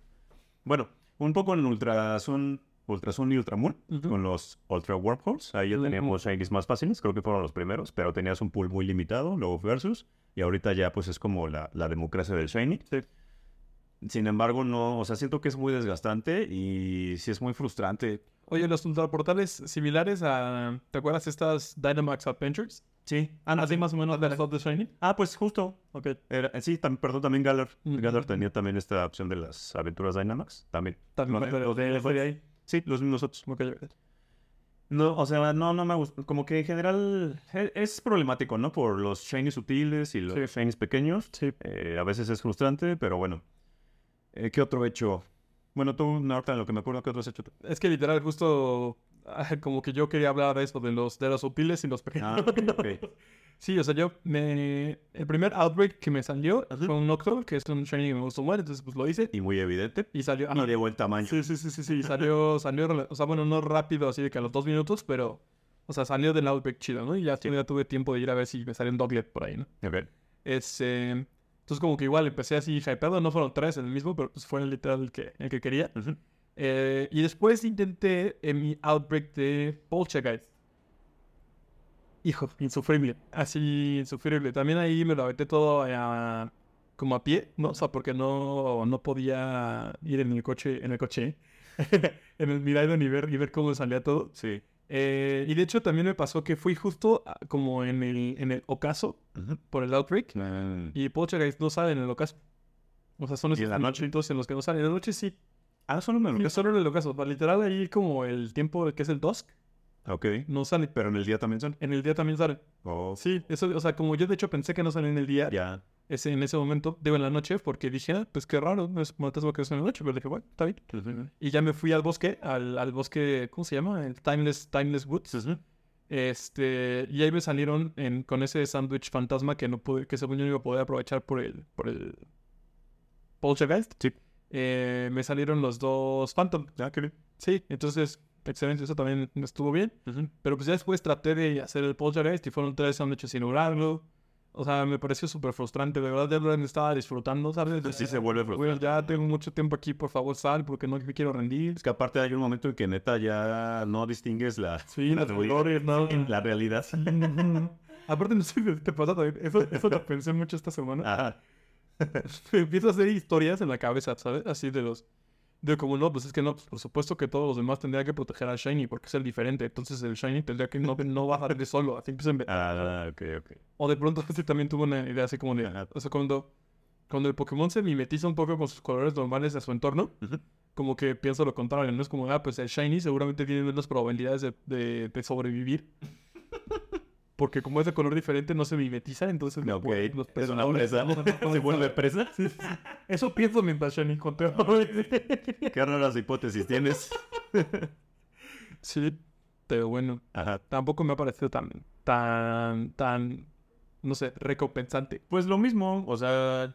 Bueno, un poco en Ultrasun, Ultrasun y Ultramoon, Ujú. con los Ultra Wormholes, ahí ya teníamos Shinies más fáciles, creo que fueron los primeros, pero tenías un pool muy limitado, luego Versus, y ahorita ya pues es como la, la democracia del Shiny. Sí. Sin embargo, no, o sea, siento que es muy desgastante y sí es muy frustrante. Oye, los ultraportales similares a... ¿Te acuerdas estas Dynamax Adventures? Sí. Así más o menos de las de Shiny. Ah, pues justo. Ok. Era- eh, sí, tam- perdón, también Galar. Mm, Galar mm, tenía también esta opción de las aventuras Dynamax. También. También fue de- los- de- fue de ahí. Sí, los mismos otros. Ok. No, o sea, no, no me gusta. Como que en general e- es problemático, ¿no? Por los shinies sutiles y los Sí. shinies pequeños. Sí. Eh, a veces es frustrante, pero bueno. Eh, ¿Qué otro he hecho? Bueno, tú, en lo que me acuerdo, ¿qué otro has hecho? Es que literal justo ah, como que yo quería hablar de eso, de los, de los sutiles y los pequeños. Ah, ok, ok. Sí, o sea, yo me... El primer Outbreak que me salió Ajá. fue un Nocturne, que es un Shiny que me gustó mucho, entonces pues lo hice. Y muy evidente. Y salió... Y ajá. de buen tamaño. Sí, sí, sí, sí, sí, salió, salió, o sea, bueno, no rápido, así de que a los dos minutos, pero, o sea, salió del Outbreak chido, ¿no? Y ya, ya tuve tiempo de ir a ver si me salió un Doglet por ahí, ¿no? Ok. Es, eh, entonces como que igual empecé así hypeado, no fueron tres en el mismo, pero pues fue el literal el que, el que quería. Eh, y después intenté en mi Outbreak de Poltergeist. Hijo, insufrible. Así, insufrible. También ahí me lo aventé todo a- como a pie, ¿no? O sea, porque no, no podía ir en el coche, en el coche, en el Miraidon y ver, y ver cómo salía todo. Sí. Eh, y de hecho también me pasó que fui justo a- como en el, en el ocaso Ujú. por el Outbreak Eh, y Poltergeist no sale en el ocaso. O sea, son ¿Y en la noche? en los que no salen. En la noche sí. Ah, solo me Sí, Solo en el ocaso. Literal ahí como el tiempo que es el dusk, Ok. no sale. Pero en el día también son. En el día también sale. Oh, Sí, eso, o sea, como yo de hecho pensé que no salía en el día, ya. Ese, en ese momento, digo en la noche, porque dije, ah, pues qué raro, no es fantasma que es en la noche, pero dije, bueno, está bien. Y ya me fui al bosque, al, al bosque, ¿cómo se llama? El Timeless, Timeless Woods. Este, y ahí me salieron en, con ese sándwich fantasma que no pude, que según yo no iba a poder aprovechar por el, por el Poltergeist. Sí. Eh, me salieron los dos Phantom. Ah, qué bien. Sí, entonces, excelente, eso también estuvo bien. Pero pues ya después traté de hacer el Poltergeist y fueron tres sándwiches sin lograrlo. O sea, me pareció súper frustrante. De verdad, de verdad me estaba disfrutando, ¿sabes? Sí se vuelve Güey, frustrante. ya tengo mucho tiempo aquí, por favor, sal, porque no me quiero rendir. Es que aparte hay un momento en que neta ya no distingues la, Sí, la las colores, no. la realidad. Aparte, no sé si te pasa también. Eso, eso lo pensé mucho esta semana. Ajá. Empiezo a hacer historias en la cabeza, ¿sabes? Así de los. Digo, como no, pues es que no, pues por supuesto que todos los demás tendrían que proteger al Shiny porque es el diferente. Entonces el Shiny tendría que no, no bajar de solo. Así empieza a inventar. Ah, ok, ok. O de pronto este también tuvo una idea así como de... Ajá. O sea, cuando, cuando el Pokémon se mimetiza un poco con sus colores normales de su entorno, como que pienso lo contrario. No es como, ah, pues el Shiny seguramente tiene menos probabilidades de, de- de sobrevivir. Porque como es de color diferente, no se mimetiza, entonces... Ok, pues, los es una presa. Se vuelve presa. Eso pienso mientras Shiny contea. Qué raras hipótesis tienes. sí, pero bueno. Ajá. Tampoco me ha parecido tan, tan, tan, no sé, recompensante. Pues lo mismo, o sea,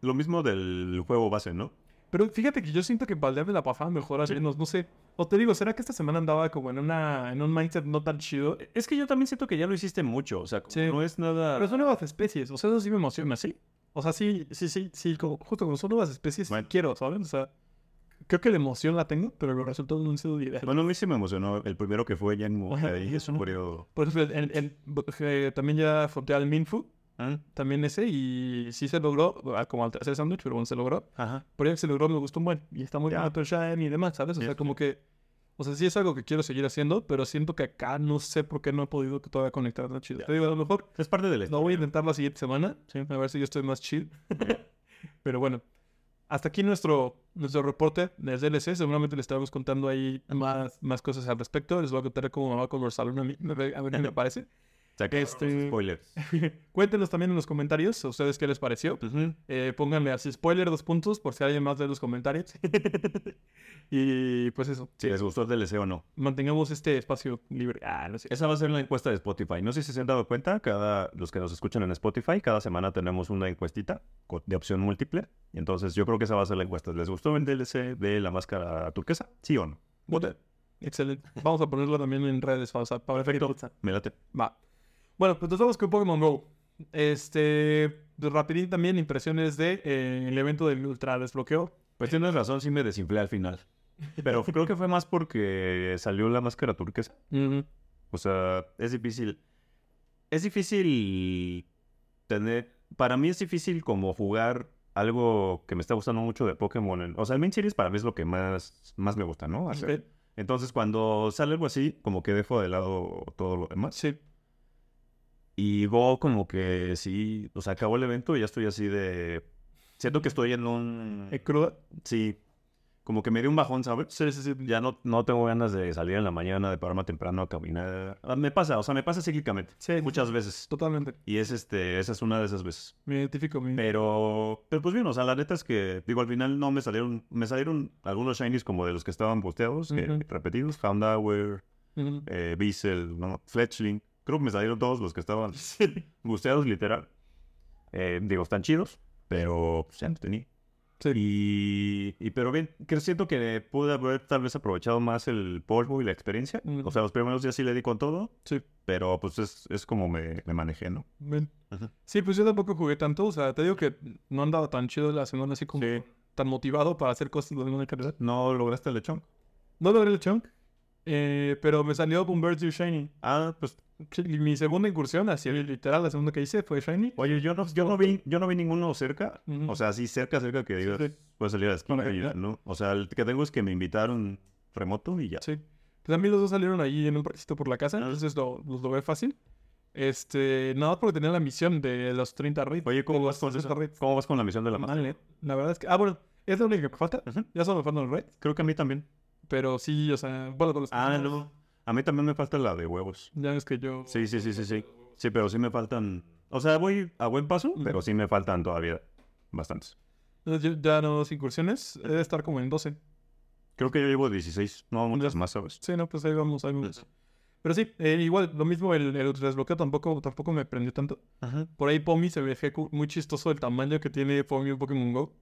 lo mismo del juego base, ¿no? Pero fíjate que yo siento que Valdea me la pasaba mejor al menos, no sé. O te digo, ¿será que esta semana andaba como en una en un mindset no tan chido? Es que yo también siento que ya lo hiciste mucho, o sea, como Sí. no es nada... Pero son nuevas especies, o sea, eso sí me emociona, ¿sí? O sea, sí, sí, sí, sí, como, justo como son nuevas especies, Bueno. quiero, ¿saben? O sea, creo que la emoción la tengo, pero los resultados no han sido ideales. Bueno, a mí sí me emocionó el primero que fue Yanmo. Ajá, Ahí es eso un no. periodo... Por ejemplo, en- en- eh, también ya fronteé al Minfu, También ese, y sí se logró, ah, como al tercer sándwich, pero bueno, se logró. Ajá. Por ahí que se logró, me gustó un buen. Y está muy Ya. el Shine y demás, ¿sabes? O Sí, sea, sí. como que. O sea, sí es algo que quiero seguir haciendo, pero siento que acá no sé por qué no he podido todavía conectar tan chido. Ya. Te digo, a lo mejor Es parte del lo voy a intentar la siguiente semana. A ver si yo estoy más chill. pero bueno. Hasta aquí nuestro, nuestro reporte del DLC. Seguramente les estaremos contando ahí más, más cosas al respecto. Les voy a contar cómo me va con a mí. A ver a ver qué me parece. O sea, Este- spoilers. Cuéntenos también en los comentarios a ustedes qué les pareció. Eh, pónganle así spoiler dos puntos por si alguien más de los comentarios. y pues eso. Si les gustó el DLC o no. Mantengamos este espacio libre. Ah, no sé. Esa va a ser la encuesta de Spotify. No sé si se han dado cuenta, cada, los que nos escuchan en Spotify, cada semana tenemos una encuestita de opción múltiple. Y entonces yo creo que esa va a ser la encuesta. ¿Les gustó el DLC de la máscara turquesa? ¿Sí o no? Bueno, Excelente. Vamos a ponerlo también en redes para, para ver qué Perfecto. Me late. Va. Bueno, pues nos vamos con Pokémon Go. Este, pues, rapidín también impresiones de eh, el evento del ultra desbloqueo. Pues tienes razón, sí me desinflé al final. Pero creo que fue más porque salió la máscara turquesa. O sea, es difícil. Es difícil tener. Para mí es difícil como jugar algo que me está gustando mucho de Pokémon. O sea, el main series para mí es lo que más, más me gusta, ¿no? Hacer. Entonces, cuando sale algo así, como que dejo de lado todo lo demás. Sí. Y Go, como que sí. O sea, acabó el evento y ya estoy así de. Siento que estoy en un. Eh, cruda. Sí. Como que me dio un bajón, ¿sabes? Sí, sí, sí. Ya no, no tengo ganas de salir en la mañana, de pararme temprano a caminar. Ah, Me pasa, o sea, me pasa cíclicamente. Sí, Muchas veces. Totalmente. Y es este, esa es una de esas veces. Me identifico. Me... Pero, pero pues bien, o sea, la neta es que, digo, al final no me salieron, me salieron algunos shinies como de los que estaban posteados, repetidos, Houndour, Ujú. eh, Beasel, ¿no? Fletchling. Creo que me salieron todos los que estaban Sí. busteados, literal. Eh, digo, están chidos, pero pues, ya no tenía. Sí. Y, y pero bien, que siento que pude haber tal vez aprovechado más el polvo y la experiencia. O sea, los primeros días sí le di con todo, Sí. pero pues es, es como me, me manejé, ¿no? Sí, pues yo tampoco jugué tanto. O sea, te digo que no andaba tan chido la semana así como Sí. tan motivado para hacer cosas de alguna calidad. ¿No lograste el lechón? No logré el chunk, eh, pero me salió Boombird's Shiny. Ah, pues, Sí, y Mi segunda incursión, así literal, la segunda que hice fue Shiny. oye, yo no, yo no vi, yo no vi ninguno cerca. Ujú. O sea, sí cerca, cerca que digas, Sí. puede salir a la esquina Bueno, y ya. ya, ¿no? O sea, el que tengo es que me invitaron remoto y ya. Sí. Pues a mí los dos salieron ahí en un parquecito por la casa, Ah. entonces lo, los logré fácil. Este, nada más porque tenía la misión de los 30 raids. Oye, ¿cómo vas con 60 eso? raids. ¿Cómo vas con la misión de la? Mal, ¿eh? La verdad es que, ah, bueno, es la única que me falta. Ujú. Ya solo me faltan los raids, Creo que a mí también. Pero sí, o sea, bueno, con los Ah, no. A mí también me falta la de huevos. Ya es que yo. Sí, sí, sí, sí, sí. Sí, pero sí me faltan. O sea, voy a buen paso, pero sí me faltan todavía bastantes. Yo- ya no dos incursiones, debe estar como en 12. Creo que yo llevo 16, no muchas más, ¿sabes? Sí, no, pues ahí vamos, ahí vamos. Pero sí, eh, igual, lo mismo, el, el desbloqueo tampoco, tampoco me prendió tanto. Ajá. Por ahí Pomi se cu- muy chistoso el tamaño que tiene Pomi en Pokémon Go.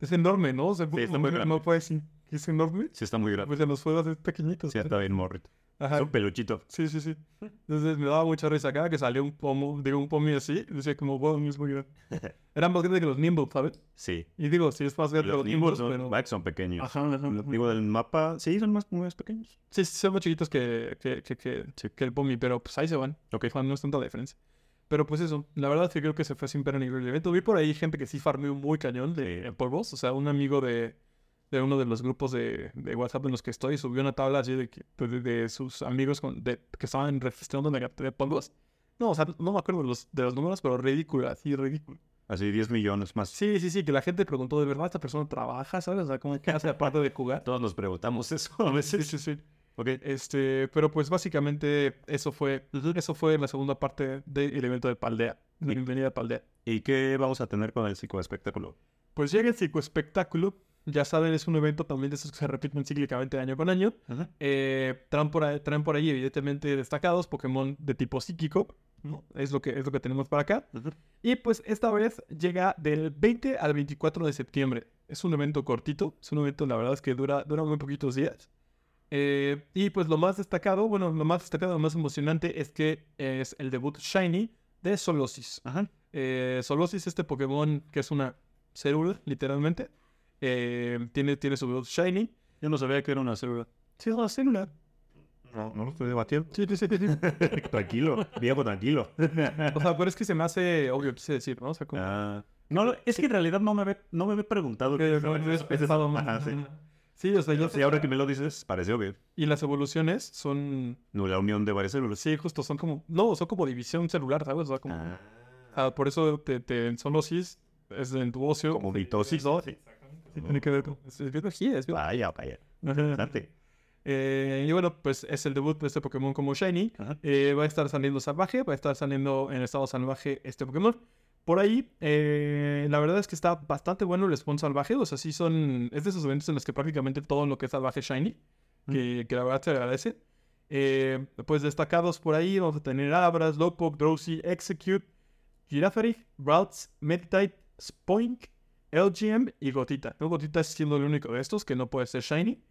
Es enorme, ¿no? O sea, Sí, está muy grande. no puede decir que es enorme. Sí, está muy grande. Pues en los juegos es pequeñito. Sí, está bien morrito. Ajá. Es un peluchito. Sí, sí, sí. Entonces me daba mucha risa acá que salió un pomo, digo, un pomi así. Decía como, wow, es muy grande. Era más grande que los Nimble, ¿sabes? Sí. Y digo, sí es más grande que Los Nimbus son, pero... son pequeños. Ajá, ajá. Digo, del mapa, sí, son más, más pequeños. Sí, sí, son más chiquitos que, que, que, que, que el Pomi, pero pues ahí se van. Ok. O sea, no es tanta diferencia. Pero pues eso, la verdad sí creo que se fue sin pena ni gloria el evento. Vi por ahí gente que sí farmeó muy cañón de Sí. en polvos. O sea, un amigo de, de uno de los grupos de, de WhatsApp en los que estoy, subió una tabla así de, de, de sus amigos con, que estaban registrando de, de polvos. No, o sea, no me acuerdo de los, de los números, pero ridículo, así ridículo. Así 10 millones más. Sí, sí, sí, que la gente preguntó, ¿de verdad esta persona trabaja? ¿Sabes? O sea, ¿cómo que hace aparte de jugar? Todos nos preguntamos eso a Sí, veces. sí, sí. Ok. Este, pero pues básicamente eso fue, eso fue la segunda parte del evento de Paldea, de la bienvenida a Paldea. ¿Y qué vamos a tener con el psicoespectáculo? Pues llega el psicoespectáculo, ya saben, es un evento también de esos que se repiten cíclicamente año con año. Eh, traen, por ahí, traen por ahí evidentemente destacados Pokémon de tipo psíquico, ¿no? Es lo que, es lo que tenemos para acá. Y pues esta vez llega del 20 al 24 de septiembre. Es un evento cortito, es un evento la verdad es que dura, dura muy poquitos días. Eh, y pues lo más destacado, bueno, lo más destacado, lo más emocionante es que es el debut Shiny de Solosis. Ajá. Eh, Solosis, este Pokémon que es una célula, literalmente, eh, tiene, tiene su Shiny. Yo no sabía que era una célula. Sí, es una célula. No, no lo estoy debatiendo. Sí, sí, sí, sí. tranquilo, viejo, tranquilo. O sea, pero es que se me hace obvio, quise decir, ¿no? O sea, como... Ah, no, no, es que en realidad no me había, no me había preguntado. que no, pensado más. Ajá, sí. Sí, o sea, yo Sí, ahora que me lo dices, parece obvio. Y las evoluciones son... No, la unión de varias células. Sí, justo, son como... No, son como división celular, ¿sabes? O sea, como... Ah, ah, por eso te, te, en Solosis es en tu ocio. como mitosis. Sí, sí, tiene que ver con... Es biología, es biología. Vaya, vaya. Eh, y bueno, pues es el debut de este Pokémon como Shiny. Eh, va a estar saliendo salvaje, va a estar saliendo en estado salvaje este Pokémon. Por ahí, eh, la verdad es que está bastante bueno el spawn salvaje. O sea, sí son. Es de esos eventos en los que prácticamente todo lo que es salvaje Shiny, que, que la verdad se agradece. Eh, pues destacados por ahí, vamos a tener Abras, Lowpoke, Drowsy, Execute, Girafarig, Routes, Meditite, Spoink, LGM y Gotita. ¿no? Gotita siendo el único de estos que no puede ser Shiny.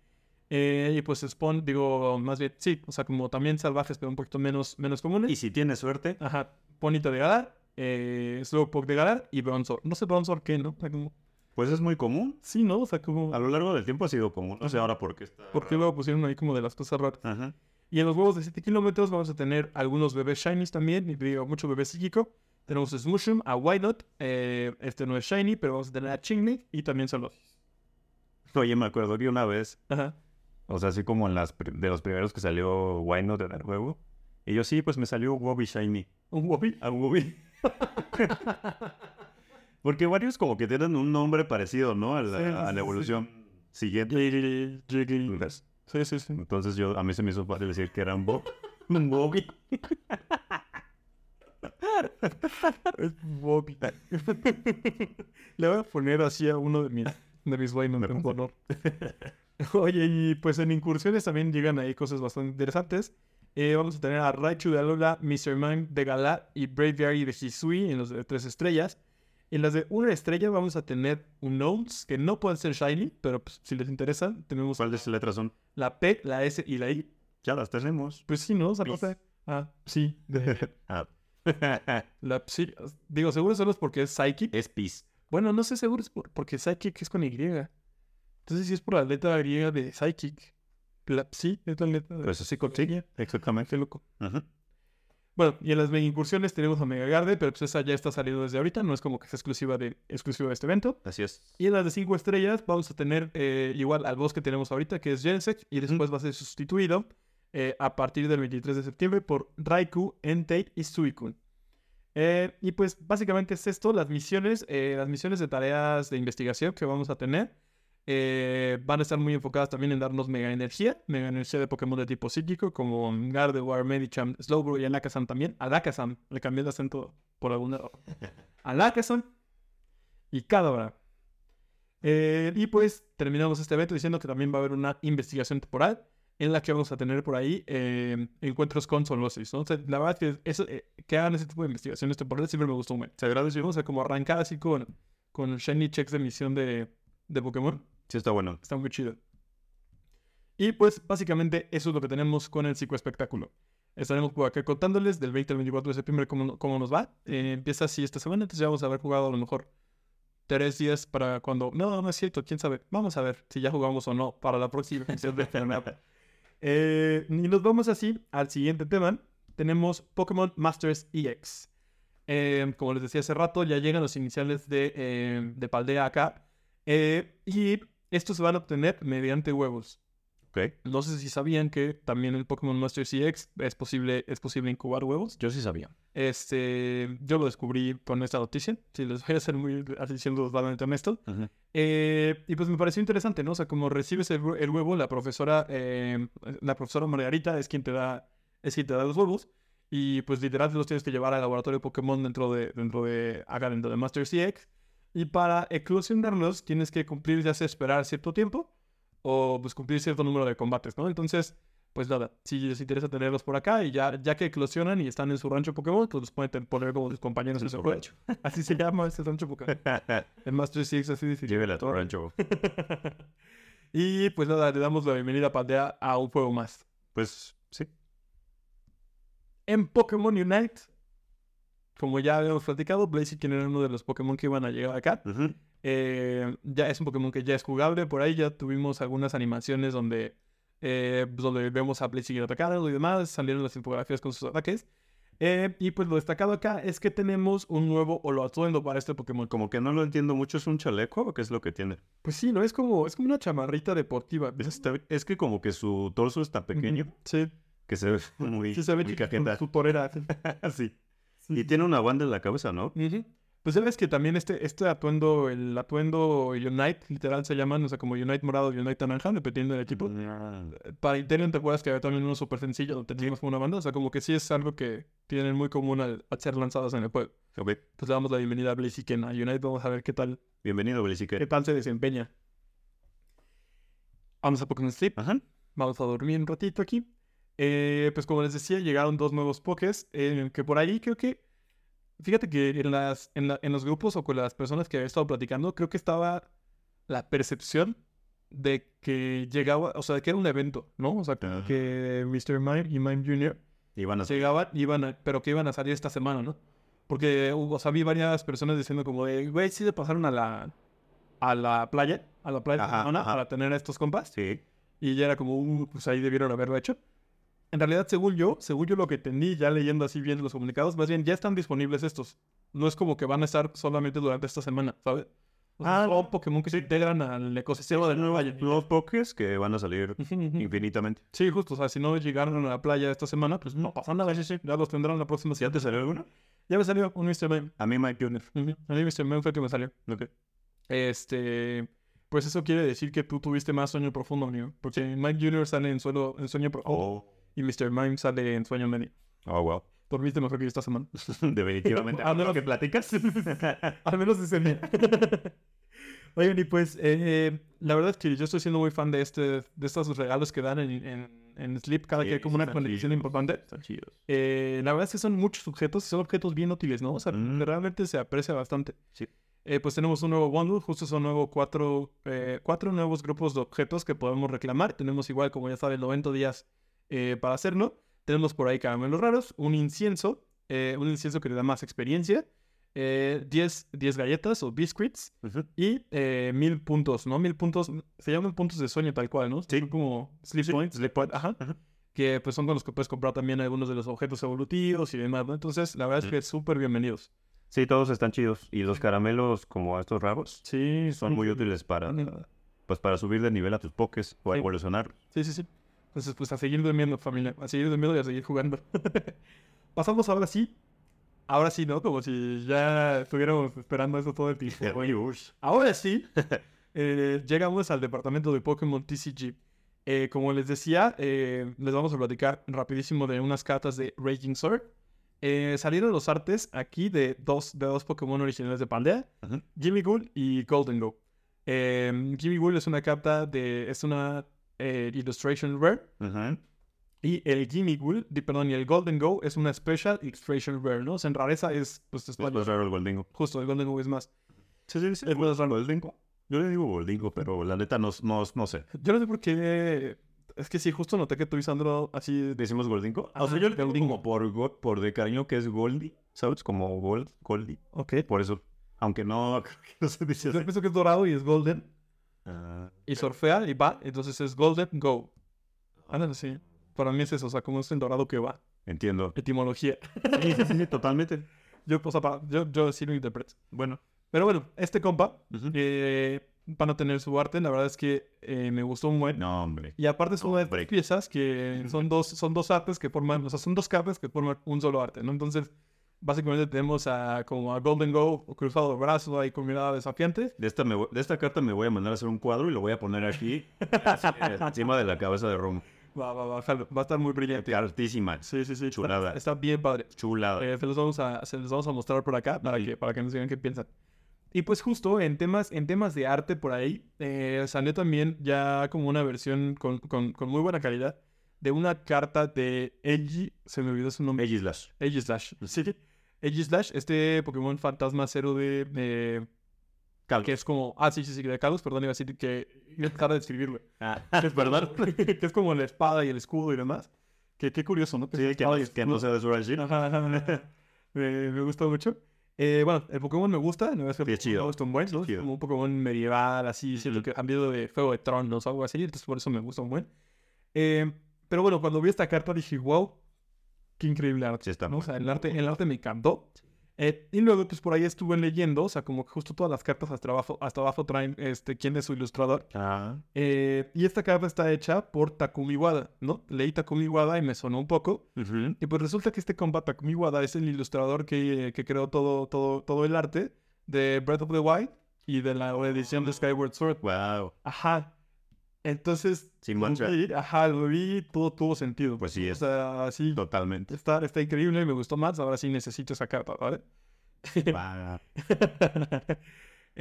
Eh, y pues Spawn, digo, más bien, sí, o sea, como también salvajes, pero un poquito menos, menos comunes. Y si tienes suerte, Ajá, Ponita de Galar, eh, Slowpoke de Galar y Bronzor. No sé Bronzor qué, ¿no? O sea, como... pues es muy común. Sí, ¿no? O sea, como... A lo largo del tiempo ha sido común. No sé ahora por qué está. ¿Por qué luego pusieron ahí como de las cosas raras? Ajá. Y en los huevos de 7 kilómetros vamos a tener algunos bebés shinies también, y digo, mucho bebé psíquico. Tenemos a Smushroom, a Wynot, eh, este no es shiny, pero vamos a tener a Chingnik y también Solosis. Oye, me acuerdo que una vez, Ajá. o sea, así como en las de los primeros que salió Wynot en el juego. Y yo sí, pues me salió Wobby Shiny. Un Wobby. A Wobby. Porque varios como que tienen un nombre parecido, ¿no? A la, Sí, a sí, sí. la evolución siguiente. Jiggly, Jiggly. Pues, Sí, sí, sí. Entonces yo, a mí se me hizo fácil decir que era un Bob. Un Bobby. Es Bobby. Le voy a poner así a uno de mis, de mis Wynot en honor. Oye, y pues en incursiones también llegan ahí cosas bastante interesantes. Eh, vamos a tener a Raichu de Alola, Mr. Man de Galar y Braviary de Hisui en los de tres estrellas. En las de una estrella vamos a tener Unknowns, que no pueden ser Shiny, pero pues, si les interesa, tenemos ¿Cuáles letras son? la P, la S y la I. Ya las tenemos. Pues sí, ¿no? O sea. Ah, sí. Ah. la, sí. Digo, seguro solo es porque es Psychic. es Pis. Bueno, no sé seguro es por- porque Psychic es con Y. Entonces, si es por la letra griega de Psychic. La psi es la letra de Pues sí, psicología. Exactamente. Qué loco. Ajá. Bueno, y en las mega incursiones tenemos a Mega Garde, pero pues esa ya está saliendo desde ahorita, no es como que sea exclusiva de, exclusiva de este evento. Así es. Y en las de 5 estrellas vamos a tener eh, igual al boss que tenemos ahorita, que es Gensec, y después va a ser sustituido eh, a partir del 23 de septiembre por Raikou, Entei y Suicune. Eh, y pues básicamente es esto, las misiones, eh, las misiones de tareas de investigación que vamos a tener van a estar muy enfocadas también en darnos mega energía, mega energía de Pokémon de tipo psíquico, como Gardevoir, Medicham, Slowbro y Alakazam también. Alakazam, le cambié el acento por algún error. Alakazam y Kadabra. Eh, y pues terminamos este evento diciendo que también va a haber una investigación temporal en la que vamos a tener por ahí eh, encuentros con Solosis, ¿no? O sea, la verdad es que eso, eh, que hagan ese tipo de investigaciones temporales siempre me gustó agradece, ¿no? O sea, como arrancar así con, con shiny checks de misión de, de Pokémon. Sí, está bueno. Está muy chido. Y pues básicamente eso es lo que tenemos con el psicoespectáculo. Estaremos por acá contándoles del 20 al 24 de septiembre cómo, cómo nos va. Eh, empieza así esta semana, entonces ya vamos a haber jugado a lo mejor tres días para cuando... No, no es cierto, quién sabe. Vamos a ver si ya jugamos o no para la próxima edición de. Eh, y nos vamos así al siguiente tema. Tenemos Pokémon Masters EX. Eh, como les decía hace rato, ya llegan los iniciales de, eh, de Paldea acá. Y Estos se van a obtener mediante huevos. Ok. No sé si sabían que también en Pokémon Master CX es posible, es posible incubar huevos. Yo sí sabía. Este, yo lo descubrí con esta noticia. Si les voy a ser muy así siendo totalmente honesto. Eh, y pues me pareció interesante, ¿no? O sea, como recibes el, el huevo, la profesora, eh, la profesora Margarita es quien te da, es quien te da los huevos. Y pues literal los tienes que llevar al laboratorio Pokémon dentro de, dentro de, acá dentro de Master CX. Y para eclosionarlos tienes que cumplir, ya sea esperar cierto tiempo o pues cumplir cierto número de combates, ¿no? Entonces, pues nada, si les interesa tenerlos por acá y ya, ya que eclosionan y están en su rancho Pokémon, pues los pueden poner como sus compañeros en su rancho. Así se llama ese rancho Pokémon. El Master CX así dice. Llévela a tu rancho. y pues nada, le damos la bienvenida a Pandea a un juego más. Pues sí. En Pokémon Unite, como ya habíamos platicado, Blaziken era uno de los Pokémon que iban a llegar acá. Ujú. Eh, ya es un Pokémon que ya es jugable. Por ahí ya tuvimos algunas animaciones donde, eh, pues, donde vemos a Blaziken atacando y demás. Salieron las infografías con sus ataques. Eh, y pues lo destacado acá es que tenemos un nuevo atuendo para este Pokémon. Como que no lo entiendo mucho. ¿Es un chaleco o qué es lo que tiene? Pues sí, ¿no? Es como, es como una chamarrita deportiva. Es, es que como que su torso está pequeño. Ujú. Sí, Que se ve muy, sí se ve muy cajeta. su torera. sí. Sí. Y tiene una banda en la cabeza, ¿no? Ujú. Pues sabes que también este, este atuendo, el atuendo Unite, literal se llaman, o sea, como Unite morado y Unite naranja, dependiendo del equipo. Para Interior, ¿te acuerdas que había también uno súper sencillo donde teníamos como una banda? O sea, como que sí es algo que tienen muy común al, al ser lanzados en el juego. Ok. Pues le damos la bienvenida a Blaziken a Unite, vamos a ver qué tal, Bienvenido, qué Blaziken. tal se desempeña. Vamos a Pokémon Sleep. Ajá. Vamos a dormir un ratito aquí. Eh, pues como les decía, llegaron dos nuevos Pokés. eh, que por ahí creo que. Fíjate que en, las, en, la- en los grupos o con las personas que había estado platicando, creo que estaba la percepción de que llegaba, o sea, de que era un evento, ¿no? O sea, que Mr. Mime y Mime Jr. Y van a llegaban, iban a- pero que iban a salir esta semana, ¿no? Porque, o sea, vi varias personas diciendo como de, güey, sí se pasaron a la, a la playa, a la playa de Ajá, Sonora ajá. para tener a estos compas. Sí. Y ya era como, uh, pues ahí debieron haberlo hecho. En realidad, según yo, según yo lo que entendí, ya leyendo así bien los comunicados, más bien ya están disponibles estos. No es como que van a estar solamente durante esta semana, ¿sabes? O sea, Ah, son Pokémon que se integran al ecosistema de Nueva York. Nuevos pokés que van a salir infinitamente. Sí, justo. O sea, si no llegaron a la playa esta semana, pues no pasa nada. Sí, sí. Ya los tendrán la próxima ¿Ya semana. te salió alguno? Ya me salió un Mr. Mime. A mí Mike Jr. Ujú. A mí Mr. Mime fue que me salió. Ok. Este... Pues eso quiere decir que tú tuviste más sueño profundo, amigo. Porque Mike Jr. sale en, suelo, en sueño profundo Oh. Y Mr. Mime sale en sueño medio. Oh, wow. Dormiste mejor que yo esta semana. Definitivamente. No, lo que platicas. Al menos ese día. Oigan, y pues, eh, la verdad es que yo estoy siendo muy fan de este, de estos regalos que dan en, en, en Sleep cada que hay como una chidos, importante. Están chidos. Eh, la verdad es que son muchos objetos y son objetos bien útiles, ¿no? O sea, Mm. realmente se aprecia bastante. Sí. Eh, pues tenemos un nuevo bundle, justo son nuevo cuatro, eh, cuatro nuevos grupos de objetos que podemos reclamar. Tenemos igual, como ya saben, 90 días eh, para hacerlo. Tenemos por ahí caramelos raros, un incienso, eh, un incienso que le da más experiencia, eh, 10, 10 galletas o biscuits y eh, mil puntos, ¿no? Mil puntos, se llaman puntos de sueño tal cual, ¿no? Sí. Son como sleep Sí, points. sleep points. Ajá. Que pues son con los que puedes comprar también algunos de los objetos evolutivos y demás, ¿no? Entonces, la verdad es Ujú. que súper bienvenidos. Sí, todos están chidos. Y los caramelos, como estos raros, Sí, son muy útiles para, pues, para subir de nivel a tus pokés o Sí. evolucionar. Sí, sí, sí. Entonces, pues a seguir durmiendo, familia. A seguir durmiendo y a seguir jugando. Pasamos ahora sí. Ahora sí, ¿no? Como si ya estuviéramos esperando eso todo el tiempo. Ahora sí, eh, llegamos al departamento de Pokémon TCG. Eh, como les decía, eh, les vamos a platicar rapidísimo de unas cartas de Raging Sword. Eh, salieron los artes aquí de dos, de dos Pokémon originales de Paldea, Ajá. Jimmy Ghoul y Golden Go. Eh, Jimmy Ghoul es una carta de... es una eh, Illustration Rare. Ajá. Y el Jimmy Ghoul, di- perdón, y el Golden Go es una Special Illustration Rare, ¿no? O sea, en rareza es, pues, es Es más raro el Goldingo. justo, el Golden Go es más. Sí, sí, sí. Es más raro. Goldingo. Yo le digo Goldingo, pero la neta no, no, no sé. Yo no sé por qué. Es que sí, justo noté que tú y Sandro así. ¿Decimos Goldingo? Ah, o sea, yo le digo Goldingo. como por, go- por de cariño que es Goldie, ¿sabes? Como Gold, Goldie. Ok. Por eso. Aunque no, creo que no se dice Yo así. pienso que es dorado y es golden. Ah, Y surfea y va. Entonces es golden go. Ándale, sí. Para mí es eso, o sea, como es el dorado que va. entiendo. Etimología. Sí, sí, sí, totalmente. Yo, o sea, pa- yo, yo sí lo interpreto. Bueno. Pero bueno, este compa Ujú. eh, van a tener su arte. La verdad es que eh, me gustó un buen. No, hombre. Y aparte son estas piezas que son dos, son dos artes que forman, o sea, son dos capas que forman un solo arte, ¿no? Entonces, básicamente tenemos a como a Golden Go cruzado de brazos ahí con mirada desafiante. De esta, me de esta carta me voy a mandar a hacer un cuadro y lo voy a poner aquí, encima de la cabeza de Rom. Va, va, va, va a estar muy brillante. Artísima. Sí, sí, sí. está- Chulada. Está, bien padre. Chulada. Eh, se, los vamos a, se los vamos a mostrar por acá para, Ujú. que, para que nos digan qué piensan. Y pues justo en temas, en temas de arte por ahí, eh, salió también ya como una versión con, con, con muy buena calidad de una carta de Eiji, se me olvidó su nombre. Aegislash. Aegislash. Sí. Aegislash, este Pokémon fantasma cero de... de- Cal- que es como... Ah, sí, sí, sí, de Kalos, perdón, iba a decir que... Iba a tratar de describirlo. Ah, Es verdad. que es como la espada y el escudo y demás. Que qué curioso, ¿no? sí, que, no, que no sea de ajá. me, me gusta mucho. Eh, bueno, el Pokémon me gusta. No es que Sí, es chido. me gusta un buen, ¿no? Es Chido. como un Pokémon medieval, así, siento que han habido de Fuego de Tronos o algo así. Entonces por eso me gusta un buen. Eh, pero bueno, cuando vi esta carta dije, wow, qué increíble arte. Sí, está ¿no? O sea, el arte, el arte me encantó. Eh, y luego, pues por ahí estuve leyendo, o sea, como que justo todas las cartas hasta abajo, hasta abajo traen este, quién es su ilustrador. Ah, Eh, y esta carta está hecha por Takumi Wada, ¿no? Leí Takumi Wada y me sonó un poco. Y pues resulta que este compa Takumi Wada es el ilustrador que, que creó todo, todo, todo el arte de Breath of the Wild y de la edición de Skyward Sword. Wow. Ajá. Entonces, Sin vi, ajá, lo vi, todo tuvo sentido. Pues sí, O es sea, sí, totalmente. está, está increíble, me gustó más, ahora sí necesito esa carta, ¿vale? Wow.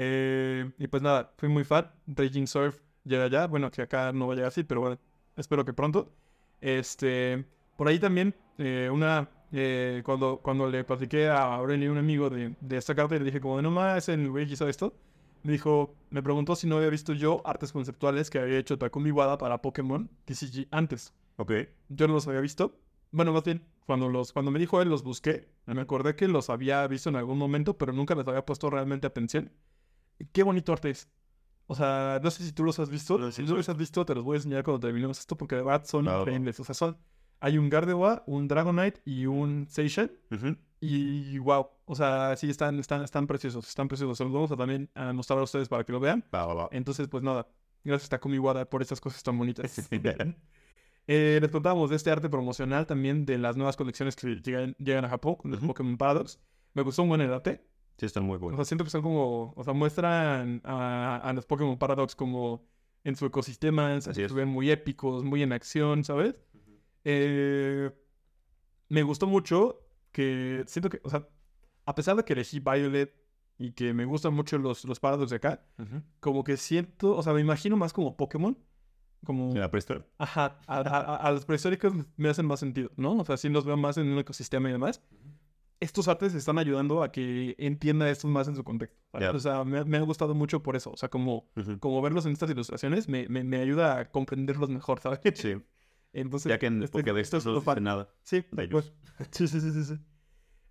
Eh, y pues nada, fui muy fan. Raging Surf llega ya. Bueno, que acá no va a llegar así, pero bueno, espero que pronto. Este, por ahí también, eh, una. eh, cuando, cuando le platiqué a Aurelio, un amigo de, de esta carta, le dije, como, no más, el güey que hizo esto. Me dijo, me preguntó si no había visto yo artes conceptuales que había hecho Takumi Wada para Pokémon TCG antes. Ok. Yo no los había visto. Bueno, más bien, cuando, los, cuando me dijo él, los busqué. Me acordé que los había visto en algún momento, pero nunca les había puesto realmente atención. Qué bonito arte es. O sea, no sé si tú los has visto. No, Si no los has visto, te los voy a enseñar cuando terminemos esto, porque de verdad son Claro. increíbles. O sea, son... Hay un Gardevoir, un Dragonite y un Seishan. Ujú. Y wow, o sea, sí, están, están, están preciosos, están preciosos. Se los vamos a también a mostrar a ustedes para que lo vean. Va, va, va. Entonces, pues nada, gracias Takumi Wada por estas cosas tan bonitas. Eh, les contábamos de este arte promocional también de las nuevas colecciones que llegan, llegan a Japón con Ujú. Pokémon Paradox. Me gustó un buen el arte. Sí, están muy O buenos. sea, siento que son como, o sea, muestran a, a los Pokémon Paradox como en su ecosistema, Así se ven muy épicos, muy en acción, ¿sabes? Eh, me gustó mucho que siento que, o sea, a pesar de que elegí Violet y que me gustan mucho los, los Paradox de acá, como que siento, o sea, me imagino más como Pokémon. Como, ¿Me la prestar? ajá, a, a- a- los prehistóricos me hacen más sentido, ¿no? O sea, sí los veo más en un ecosistema y demás. Estos artes están ayudando a que entienda esto más en su contexto. O sea, me, me ha gustado mucho por eso. O sea, como, como verlos en estas ilustraciones me, me, me ayuda a comprenderlos mejor, ¿sabes? Sí. Entonces, Ya que en este- Pokédex esto es no dice nada. Sí, de pues, sí, sí, sí, sí, sí.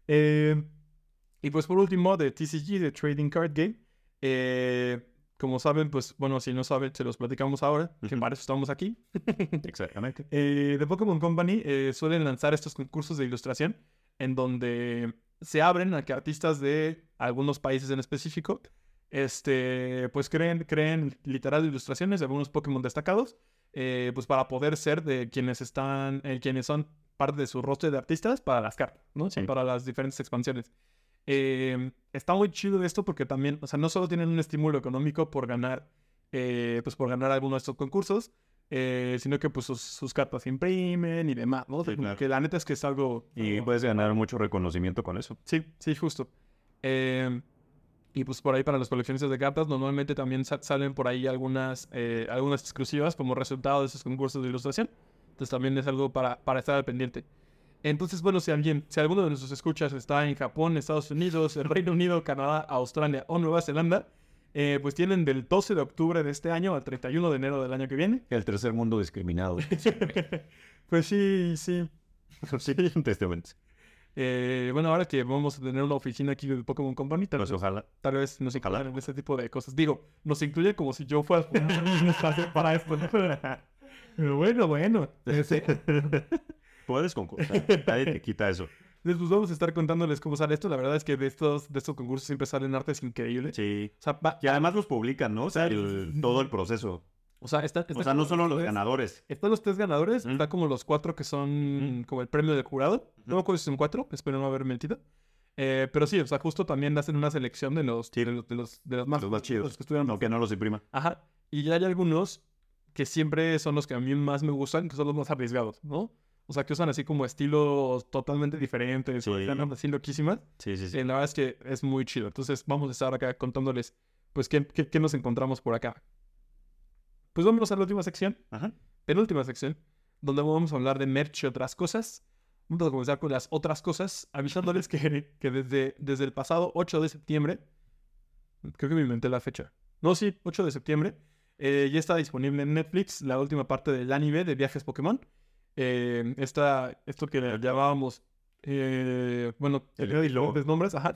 Eh, y pues por último, de TCG, de Trading Card Game. eh, como saben, pues bueno, si no saben, se los platicamos ahora, que para eso estamos aquí. Exactamente. Eh, The Pokémon Company eh, suelen lanzar estos concursos de ilustración en donde se abren a que artistas de algunos países en específico este, pues creen, creen literal ilustraciones de algunos Pokémon destacados eh, pues para poder ser de quienes están, eh, quienes son parte de su roster de artistas para las cartas, ¿no? Sí. Para las diferentes expansiones. Eh, está muy chido esto porque también, o sea, no solo tienen un estímulo económico por ganar, eh, pues por ganar alguno de estos concursos, eh, sino que pues sus, sus cartas se imprimen y demás, ¿no? Sí, claro. Que la neta es que es algo... Y puedes ganar mucho reconocimiento con eso. Sí, sí, justo. Eh, y pues por ahí para los coleccionistas de cartas normalmente también sa- salen por ahí algunas, eh, algunas exclusivas como resultado de esos concursos de ilustración. Entonces también es algo para, para estar al pendiente. Entonces, bueno, si alguien, si alguno de nuestros escuchas está en Japón, Estados Unidos, el Reino Unido, Canadá, Australia o Nueva Zelanda, eh, pues tienen del 12 de octubre de este año al 31 de enero del año que viene. El tercer mundo discriminado. pues sí, sí. sí, tristemente. Eh, bueno, ahora que vamos a tener una oficina aquí de Pokémon Company, tal Pues vez ojalá. Tal vez nos Ojalá. incluyan en ese tipo de cosas. Digo, nos incluye como si yo fuera para esto. Pero bueno, bueno. Este, Puedes concursar. Nadie te quita eso. Después vamos a estar contándoles cómo sale esto. La verdad es que de estos, de estos concursos siempre salen artes increíbles. Sí. O sea, va- Y además los publican, ¿no? O sea, el- todo el proceso. O sea, está, O sea, no solo los ganadores. Están los tres ganadores, Mm. está como los cuatro que son como el premio del jurado. No me acuerdo si son cuatro, espero no haber mentido. Eh, pero sí, o sea, justo también hacen una selección de los, de los, de los, de los más, Los más chidos. los que estuvieron Aunque no los imprima. Ajá. Y ya hay algunos que siempre son los que a mí más me gustan, que son los más arriesgados, ¿no? O sea, que usan así como estilos totalmente diferentes, Sí. están así loquísimas. Sí, sí, Eh, la verdad es que es muy chido. Entonces, vamos a estar acá contándoles, pues, qué, qué, qué nos encontramos por acá. Pues vámonos a la última sección, Ajá. penúltima sección, donde vamos a hablar de merch y otras cosas. Vamos a comenzar con las otras cosas, avisándoles que, que desde, desde el pasado 8 de septiembre, creo que me inventé la fecha. No, sí, 8 de septiembre, eh, ya está disponible en Netflix la última parte del anime de Viajes Pokémon. Eh, esta, esto que le llamábamos, eh, bueno, El tenía diferentes nombres, ajá.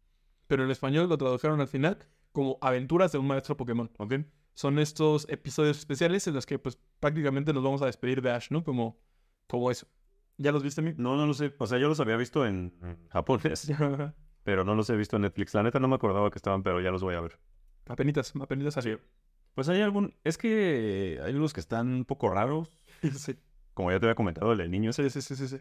Pero en español lo tradujeron al final como Aventuras de un maestro Pokémon. Ok. Son estos episodios especiales en los que pues prácticamente nos vamos a despedir de Ash, ¿no? Como, como eso. ¿Ya los viste, mi? No, no lo sé. O sea, yo los había visto en japonés, pero no los he visto en Netflix. La neta no me acordaba que estaban, pero ya los voy a ver. apenitas, apenitas así. Pues hay algún... Es que hay unos que están un poco raros. Sí, Como ya te había comentado, el de niños. sí, sí, sí, sí, sí.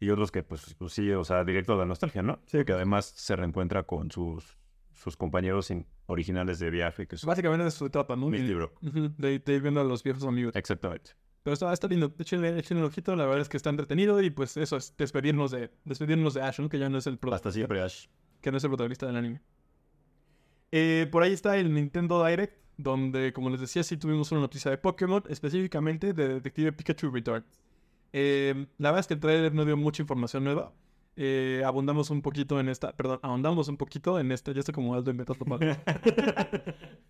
Y otros que, pues, pues sí, o sea, directo de la nostalgia, ¿no? Sí. Que además se reencuentra con sus, sus compañeros in- originales de viaje, que es Básicamente de eso se trata, ¿no? mi libro. De, de ir viendo a los viejos amigos. Exactamente. Pero está, está lindo. Échenle, échenle un ojito. La verdad es que está entretenido. Y pues eso es despedirnos de, despedirnos de Ash, ¿no? Que ya no es el Hasta protagonista. siempre, Ash. Que no es el protagonista del anime. Eh, por ahí está el Nintendo Direct. Donde, como les decía, sí tuvimos una noticia de Pokémon. Específicamente de Detective Pikachu Return. Eh, la verdad es que el trailer no dio mucha información nueva. Eh, abundamos un poquito en esta. Perdón, ahondamos un poquito en esta. Ya estoy como Aldo inventando palabras.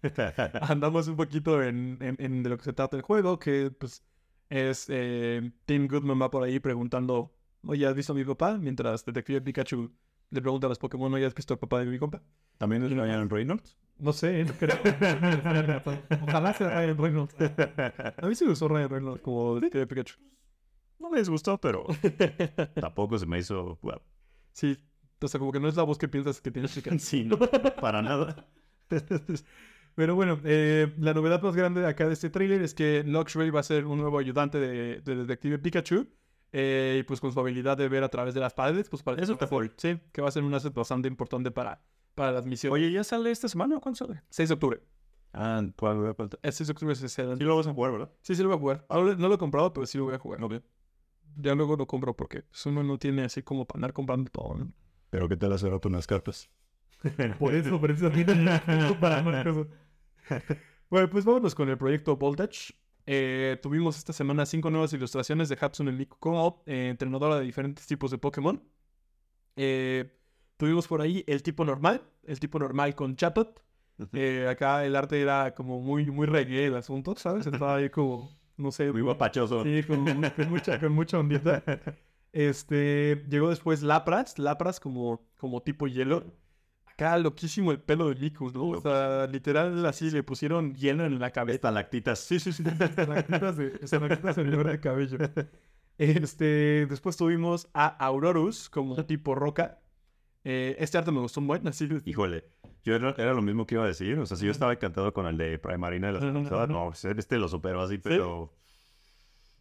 andamos un poquito en, en- en de lo que se trata el juego, que pues es eh, Tim Goodman va por ahí preguntando, oye, ¿has visto a mi papá? Mientras Detective Pikachu le pregunta a los Pokémon, oye, ¿has visto al papá de mi compa? ¿También es Ryan Reynolds? No sé, no creo. Ojalá sea Ryan Reynolds. A mí sí me gustó Ryan Reynolds como Detective Pikachu. No les gustó, pero tampoco se me hizo... bueno, Sí, o sea, como que no es la voz que piensas que tienes Pikachu. sí, no, para nada. Pero bueno, eh, la novedad más grande de acá de este tráiler es que Luxray va a ser un nuevo ayudante de, de Detective Pikachu. eh, y pues con su habilidad de ver a través de las paredes, pues para Eso a ser- Sí, que va a ser un asset bastante importante para, para las misiones. Oye, ¿ya sale esta semana o cuándo sale? 6 de octubre. Ah, ¿cuándo? El 6 de octubre es ese. Sí lo vas a jugar, ¿verdad? Sí, sí lo voy a jugar. No lo he comprado, pero sí lo voy a jugar. Ya luego lo compro porque pues, uno no tiene así como para andar comprando todo. ¿no? Pero ¿qué tal hacer rato unas cartas? Por eso, por eso para más cosas. Bueno, pues vámonos con el proyecto Voltage. Eh, tuvimos esta semana cinco nuevas ilustraciones de Hatsune Miku Kono, eh, entrenadora de diferentes tipos de Pokémon. Eh, tuvimos por ahí el tipo normal, el tipo normal con Chatot. Eh, acá el arte era como muy, muy reggae el asunto, ¿sabes? Estaba ahí como, no sé, Muy guapachoso. Sí, con, con mucha, con mucha ondita. Este, llegó después Lapras, Lapras como, como tipo hielo. Acá loquísimo el pelo de Miku, ¿no? O sea, literal así le pusieron hielo en la cabeza. Estalactitas. Sí, sí, sí, estalactitas de, estalactitas en el cabello. Este, después tuvimos a Aurorus como tipo roca. Eh, este arte me gustó un buen, así. Híjole, yo era, era lo mismo que iba a decir. O sea, si yo estaba encantado con el de Primarina de la semana pasada, no, pues, este lo superó así, pero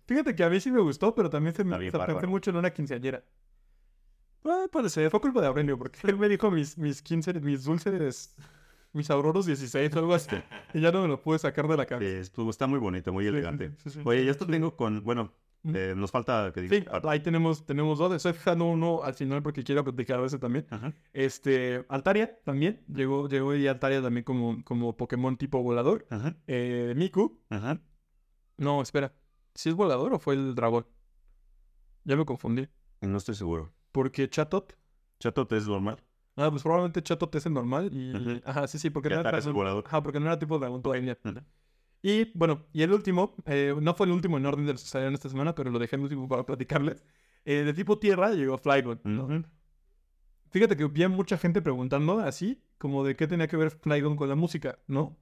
Fíjate que a mí sí me gustó, pero también se me bárbaro. mucho en una quinceañera. Ah, ser, fue culpa de Aurelio, porque él me dijo mis, mis 15, mis dulces, mis auroros 16 o algo así, y ya no me lo pude sacar de la sí, cabeza. estuvo- está muy bonito, muy Sí, elegante. sí, sí. Oye, ya esto tengo con, bueno, Eh, nos falta que diga. Sí, ahí tenemos, tenemos dos. Estoy fijando uno al final porque quiero platicar de ese también. Este, Altaria también. Llegó, llegó y Altaria también como, como Pokémon tipo volador. Ajá. Eh, Miku. Ajá. No, espera. ¿Si es volador o fue el dragón? Ya me confundí. No estoy seguro. Porque Chatot. Chatot es normal. Ah, pues probablemente Chatot es el normal. Y... Ajá, sí, sí, porque no era, dragón- volador. Ajá, porque no era tipo dragón todavía. Y bueno, y el último, eh, no fue el último en orden de los que salieron esta semana, pero lo dejé el último para platicarles. Eh, de tipo tierra llegó Flygon. ¿no? Ujú. Fíjate que había mucha gente preguntando así, como de qué tenía que ver Flygon con la música, ¿no?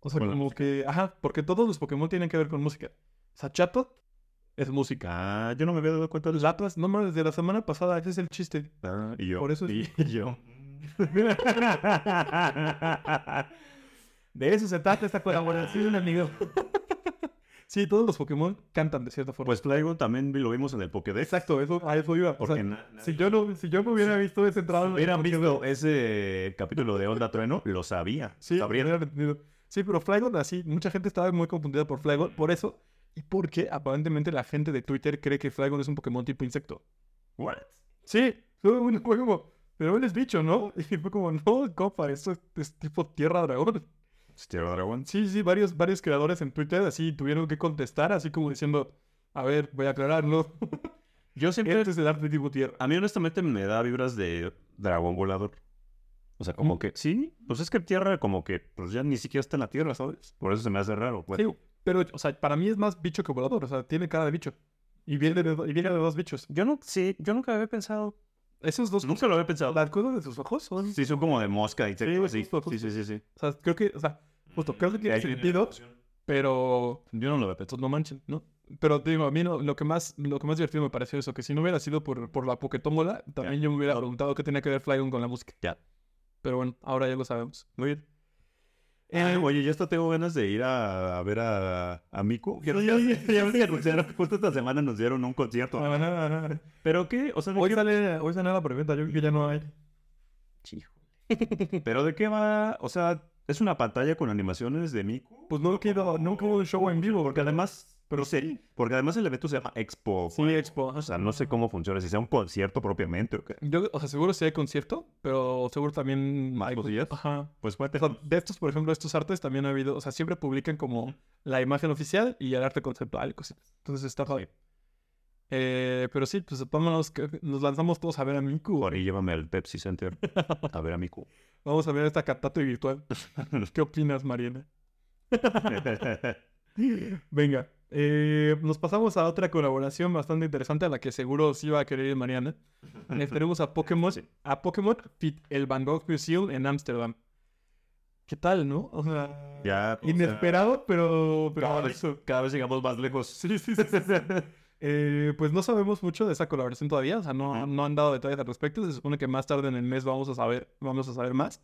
O sea, como que, ajá, porque todos los Pokémon tienen que ver con música. O sea, Chatot es música. Ah, yo no me había dado cuenta de eso. Latas, no mames, desde la semana pasada, ese es el chiste. Ah, y yo. Por eso es- y yo. De eso se trata esta colaboración, amigo. sí, todos los Pokémon cantan de cierta forma. Pues Flygon también lo vimos en el Pokédex. Exacto, eso, a eso iba. O Porque sea, na- nadie- si, yo no, si yo no hubiera visto ese entrada... hubieran visto ese capítulo de Onda Trueno, lo sabía. Sí, Sabría. hubiera entendido. Sí, pero Flygon así, mucha gente estaba muy confundida por Flygon, por eso, y porque aparentemente la gente de Twitter cree que Flygon es un Pokémon tipo insecto. What? Sí, fue, como, pero él es bicho, ¿no? Y fue como, no, compa, esto es, es tipo tierra dragón. Tierra Dragon. Sí, sí, varios, varios creadores en Twitter así tuvieron que contestar, así como diciendo, a ver, voy a aclararlo. Yo siempre. Este es el arte tipo tierra. A mí, honestamente, me da vibras de dragón volador. O sea, como Mm. que. Sí, pues es que Tierra, como que. Pues ya ni siquiera está en la Tierra, ¿sabes? Por eso se me hace raro. pues. Sí, pero, o sea, para mí es más bicho que volador, o sea, tiene cara de bicho. Y viene de, y viene de dos bichos. Yo no. Sí, yo nunca había pensado. Esos dos, Nunca lo había pensado. las cosas de sus ojos son Sí, son como de mosca y Sí, sí, sí, sí, sí, sí. O sea, creo que, o sea, justo, creo que tiene Ahí sentido, pero Yo no lo había pensado. no manchen, ¿no? Pero te digo, a mí no- lo, que más, lo que más divertido me pareció eso, que si no hubiera sido por, por la Pokétómbola, también yo me hubiera preguntado qué tenía que ver Flygon con la música. Ya. Pero bueno, ahora ya lo sabemos. Muy bien. Eh, oye, ya hasta tengo ganas de ir a, a ver a, a Miku. Ya, ya- ya justo esta semana nos dieron un concierto. ah, ah, ah. ¿Pero qué? O sea, ¿de Hoy qué- sale, hoy sale la preventa, yo creo que ya no hay. ¿Pero de qué va? O sea, ¿es una pantalla con animaciones de Miku? Pues no quedó, nunca hubo un show en vivo. Porque además... Pero sí, porque además el evento se llama Expo. Sí, Expo. O sea, no sé cómo funciona, si sea un concierto propiamente o qué. Yo, o sea, seguro sí hay concierto, pero seguro también... ¿Más hay- cosillas? Ajá. Pues O cuéntame. sea, de estos, por ejemplo, estos artes también ha habido, o sea, siempre publican como la imagen oficial y el arte conceptual y cositas. Entonces está padre. Eh, pero sí, pues vámonos, que nos lanzamos todos a ver a Miku. Por ahí llévame al Pepsi Center a ver a Miku. Vamos a ver esta cantata virtual. ¿Qué opinas, Mariana? Venga, eh, nos pasamos a otra colaboración bastante interesante a la que seguro sí va a querer ir Mariana. Tenemos a Pokémon, a Pokémon Fit el Van Gogh Museum en Ámsterdam. ¿Qué tal, no? O sea, ya, o sea, inesperado, pero, pero cada, vez, cada vez llegamos más lejos. Sí, sí, sí, sí, sí. Eh, pues no sabemos mucho de esa colaboración todavía, o sea, no, no han dado detalles al respecto. Se supone que más tarde en el mes vamos a saber, vamos a saber más.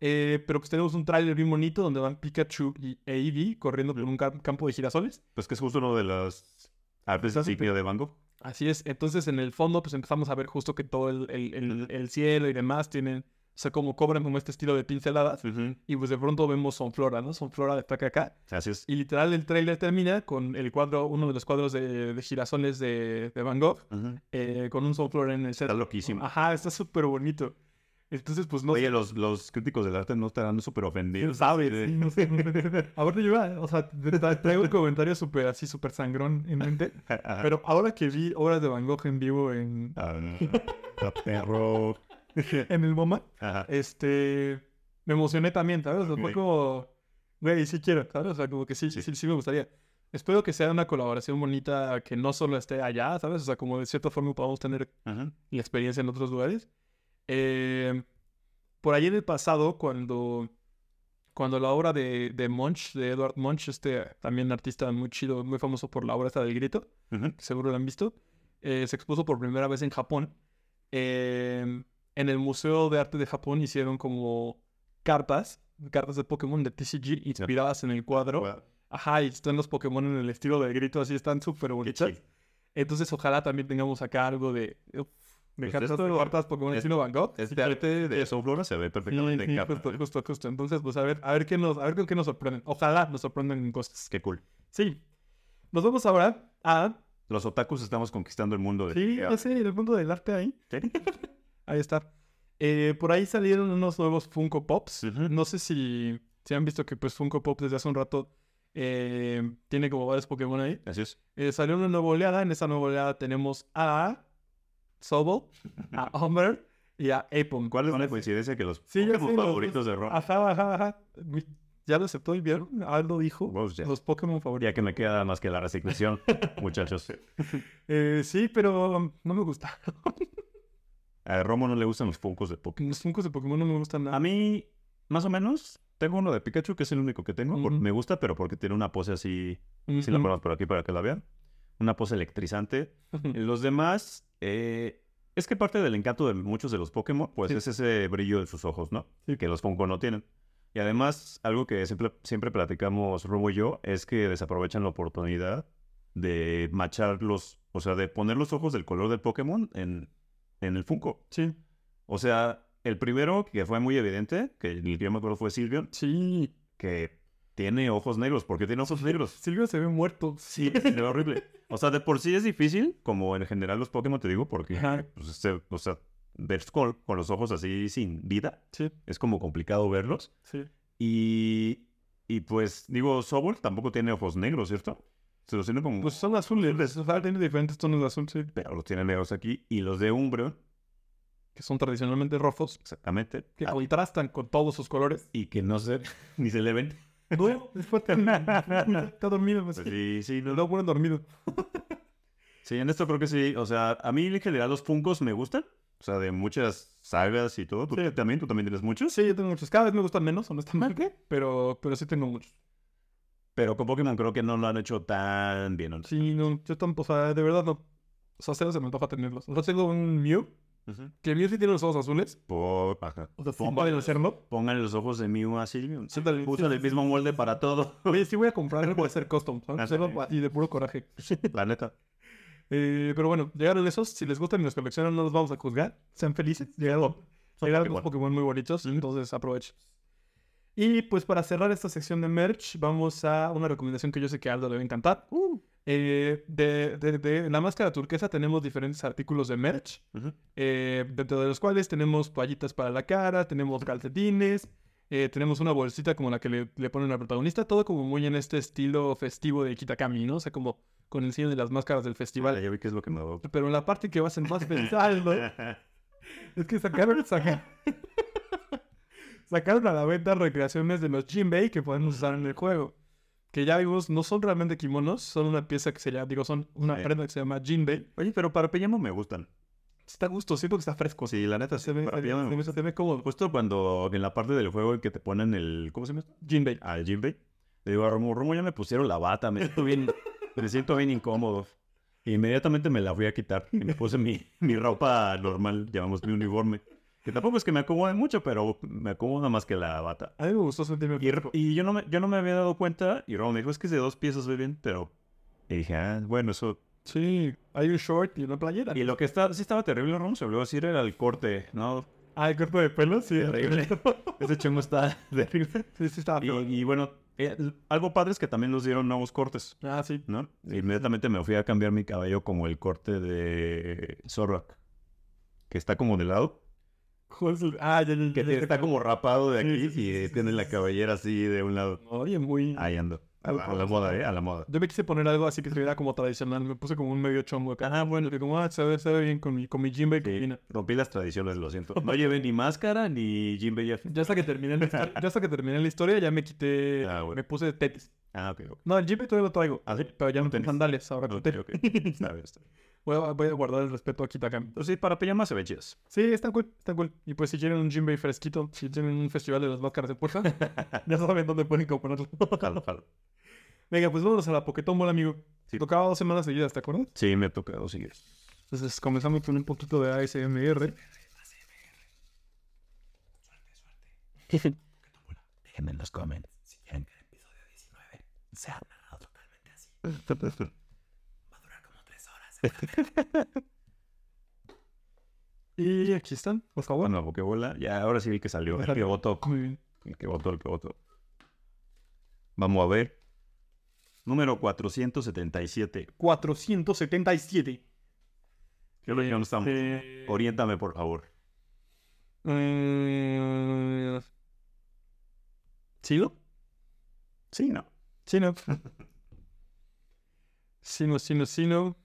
Eh, pero pues tenemos un tráiler bien bonito donde van Pikachu y Eevee corriendo por un cam- campo de girasoles. Pues que es justo uno de las artes insignia de Van Gogh. Así es. Entonces en el fondo pues empezamos a ver justo que todo el, el- el- el cielo y demás tienen, o sea, como cobran como este estilo de pinceladas. Y pues de pronto vemos Sonflora, ¿no? Sonflora de acá acá. Así es. Y literal el tráiler termina con el cuadro, uno de los cuadros de, de girasoles de, de Van Gogh, eh, con un Sonflora en el set. Está loquísimo. Ajá, está súper bonito. Entonces pues no Oye, los, los críticos del arte no estarán súper ¿Quién ofendidos. sabe? de- Sí, no sé, no. Ahora yo o sea, tra- tra- traigo un comentario súper así, súper sangrón en mente. Pero ahora que vi obras de Van Gogh en vivo en, Ah, ah, perro. en el MoMA, Ajá. este, me emocioné también, ¿sabes? O sea, fue como, güey, sí quiero, ¿sabes? O sea, como que sí, sí, Sí. sí, me gustaría. Espero que sea una colaboración bonita que no solo esté allá, ¿sabes? O sea, como de cierta forma podamos tener Ajá. la experiencia en otros lugares. Eh, por ahí en el pasado, cuando, cuando la obra de, de Munch, de Edward Munch, este también artista muy chido, muy famoso por la obra esta del grito, que seguro la han visto, eh, se expuso por primera vez en Japón. Eh, en el Museo de Arte de Japón hicieron como cartas, cartas de Pokémon de TCG inspiradas en el cuadro. Ajá, y están los Pokémon en el estilo del grito, así están súper bonitas. Entonces, ojalá también tengamos acá algo de, uf, de Pues esto- de cartas Pokémon es- estilo Van Gogh. Este arte de Sonflora se ve perfectamente en capa. justo, justo, justo. Entonces, pues a ver, a ver qué nos, a ver con qué nos sorprenden. Ojalá nos sorprendan en cosas. Qué cool. Sí. Nos vamos ahora a. Los otakus estamos conquistando el mundo. De... Sí, sé, el mundo del arte ahí. Sí. Ahí está. Eh, por ahí salieron unos nuevos Funko Pops. Ujú. No sé si, si han visto que pues Funko Pop desde hace un rato eh, tiene como varios Pokémon ahí. Así es. Eh, salió una nueva oleada. En esa nueva oleada tenemos a Sobol, a Homer y a Apom. ¿Cuál es la coincidencia que los Sí, Pokémon los- favoritos de Ron? Ajá, ajá, ajá. Ya lo aceptó y vieron. Aldo dijo. Ya. Los Pokémon favoritos. Ya que me queda más que la resignación, muchachos. Eh, sí, pero no me gusta. A Romo no le gustan los Funkos de Pokémon. Los Funkos de Pokémon no me gustan nada. A mí, más o menos, tengo uno de Pikachu, que es el único que tengo. Me gusta, pero porque tiene una pose así. Si la ponemos por aquí para que la vean. una pose electrizante. Los demás, eh, es que parte del encanto de muchos de los Pokémon, pues Sí. es ese brillo en sus ojos, ¿no? Sí. Que los Funko no tienen. Y además, algo que siempre, siempre platicamos Robo y yo, es que desaprovechan la oportunidad de machar los, o sea, de poner los ojos del color del Pokémon en, en el Funko. Sí, O sea, el primero que fue muy evidente, que el que yo me acuerdo fue Silvion, sí. que tiene ojos negros. ¿Por qué tiene ojos negros? Silvio se ve muerto. Sí, se ve horrible. O sea, de por sí es difícil, como en general los Pokémon te digo, porque, pues, este, o sea, ver Skull con los ojos así sin vida, Sí, es como complicado verlos. sí. Y, y pues, digo, Sobol tampoco tiene ojos negros, ¿cierto? Se los tiene como... Pues son azules. Sea, tiene diferentes tonos de azul, sí. pero los tiene negros aquí. Y los de Umbreon, Que son tradicionalmente rojos. exactamente. Que ah, contrastan con todos sus colores. y que no se... ni se le ven. No, es fuerte. Está dormido. Pues, sí, sí, no, Lo ponen dormido. Sí, en esto creo que sí. O sea, a mí en general los Funkos me gustan. O sea, de muchas sagas y todo. ¿Tú Sí. también? ¿Tú también tienes muchos? Sí, yo tengo muchos. Cada vez me gustan menos, honestamente. Pero, pero sí tengo muchos. Pero con Pokémon creo que no lo han hecho tan bien. ¿no? Sí, no, yo tampoco, o sea, de verdad no. O sea, cero se me antoja tenerlos. O sea, tengo un Mew, Ujú. que el Mew sí tiene los ojos azules. Por... Ajá. O sea, pueden los- hacerlo. Pónganle los ojos de Mew a Silvion. Sí, Usan el mismo molde para todo. Oye, sí voy a comprar algo de hacer custom, ¿sabes? Ah, así de puro coraje. La neta. Eh, pero bueno, llegaron esos. Si les gustan y los coleccionan, no los vamos a juzgar. Sean felices. Llegaron, llegaron Pokémon. dos Pokémon muy bonitos, entonces aprovechen. Y pues para cerrar esta sección de merch, vamos a una recomendación que yo sé que a Aldo le va a encantar. Eh, de, de- de la máscara turquesa tenemos diferentes artículos de merch, eh, dentro de los cuales tenemos toallitas para la cara, tenemos calcetines, eh, tenemos una bolsita como la que le, le ponen al protagonista, todo como muy en este estilo festivo de Kitakami, ¿no? O sea, como con el cine de las máscaras del festival. Vale, ya vi qué es lo que me va Pero la parte que va a ser más pensar, ¿no? Es que sacaron, saca- sacaron a la venta recreaciones de los Jinbei que podemos usar en el juego. Que ya vimos, no son realmente kimonos, son una pieza que se llama, digo, son una Sí. prenda que se llama Jinbei. Oye, pero para pijama me gustan. Está a gusto, siento que está fresco. Sí, la neta, se ve, para se pijama me se gustan. se ve cómodo. Justo cuando en la parte del juego en que te ponen el... ¿Cómo se llama? Jinbei. al Jinbei. Le digo a Romo, Romo, ya me pusieron la bata, me siento bien, me siento bien incómodo. Inmediatamente me la fui a quitar y me puse mi, mi ropa normal, llamamos mi uniforme. Que tampoco es que me acomode mucho, pero me acomoda más que la bata. A mí me gustó sentirme Y, y yo, no me, yo no me había dado cuenta, y Romo me dijo, es que es de dos piezas, muy bien, pero... Y dije, ah, bueno, eso... Sí, hay un short y una playera. Y lo que está, sí estaba terrible, Romo, se volvió a decir, era el corte, ¿no? Ah, el cuerpo de pelo, sí. Terrible. Ese chongo está terrible. Sí, sí, estaba Y, feo. y bueno, eh, algo padre es que también nos dieron nuevos cortes. Ah, sí. ¿no? Inmediatamente me fui a cambiar mi cabello como el corte de Zorrak. Que está como de lado. ¿Cuál es el- Ah, ya, ya, Que ya, está como rapado de aquí y tiene la cabellera así de un lado. Oye, muy... Ahí ando. A la, a la Algo- moda, ¿eh? A la moda. Yo me quise poner algo así que se viera como tradicional. Me puse como un medio chongo acá. Ah, bueno, que como, ah, se ve, se ve bien con mi, con mi Jinbei Sí, rompí las tradiciones, lo siento. No llevé ni máscara ni Jinbei ya. Ya hasta que terminé la historia, ya hasta que terminé la historia, ya me quité, Ah, bueno. me puse tetis. Ah, ok. No, el Jinbei todavía lo traigo. Ah, sí. Pero ya no tengo tenis. sandalias ahora con ok. Está bien, está bien. Voy, a, voy a guardar el respeto a Kitakami. Pero sí, para pijama se ve chidas. Sí, está cool, está cool. Y pues si quieren un Jinbei fresquito, si tienen un festival de las máscaras de puerta, ya saben dónde pueden comprarlo. Jalo, jalo. Venga, pues vámonos a la Pokémon amigo. Sí. Tocaba dos semanas seguidas, ¿te acuerdas? Sí, me ha tocado seguir. Entonces comenzamos con un poquito de ASMR. Déjenme en los comments si quieren que el episodio 19 sea narrado totalmente así. Va a durar como tres horas. Y aquí están, por favor. Bueno, Pokébola. Ya, ahora sí vi que salió. El que votó. Muy bien. El que votó, el que votó. Vamos a ver. Número 477. 477. ¿Qué región estamos? Este, Oriéntame, por favor. eh, ¿Sí, no? Sí, no. Sí, no. Sí, no, sí, no, sí, no.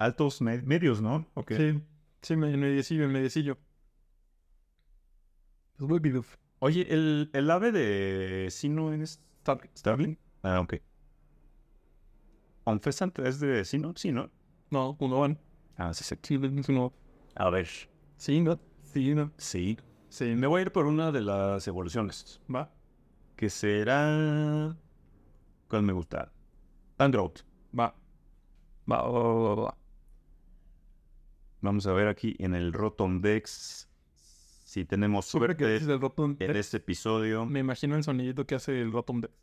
Altos me- medios, ¿no? Ok. Sí, sí, me, mediecillo, mediecillo. Pues muy bien. Oye, ¿el, el ave de Sino es. Starling? Ah, ok. Confesante es de Sino, sí, ¿no? No, uno van. Ah, sí, sí. Sí, es uno. A ver. Sí, no. Sí, no. Sí. Sí, Me voy a ir por una de las evoluciones. Va, Que será... ¿Cuál me gusta? Android. va. Va, va, va, va, va. Vamos a ver aquí en el Rotondex si tenemos Siempre que suerte dices el en este episodio. me imagino el sonidito que hace el Rotom Dex.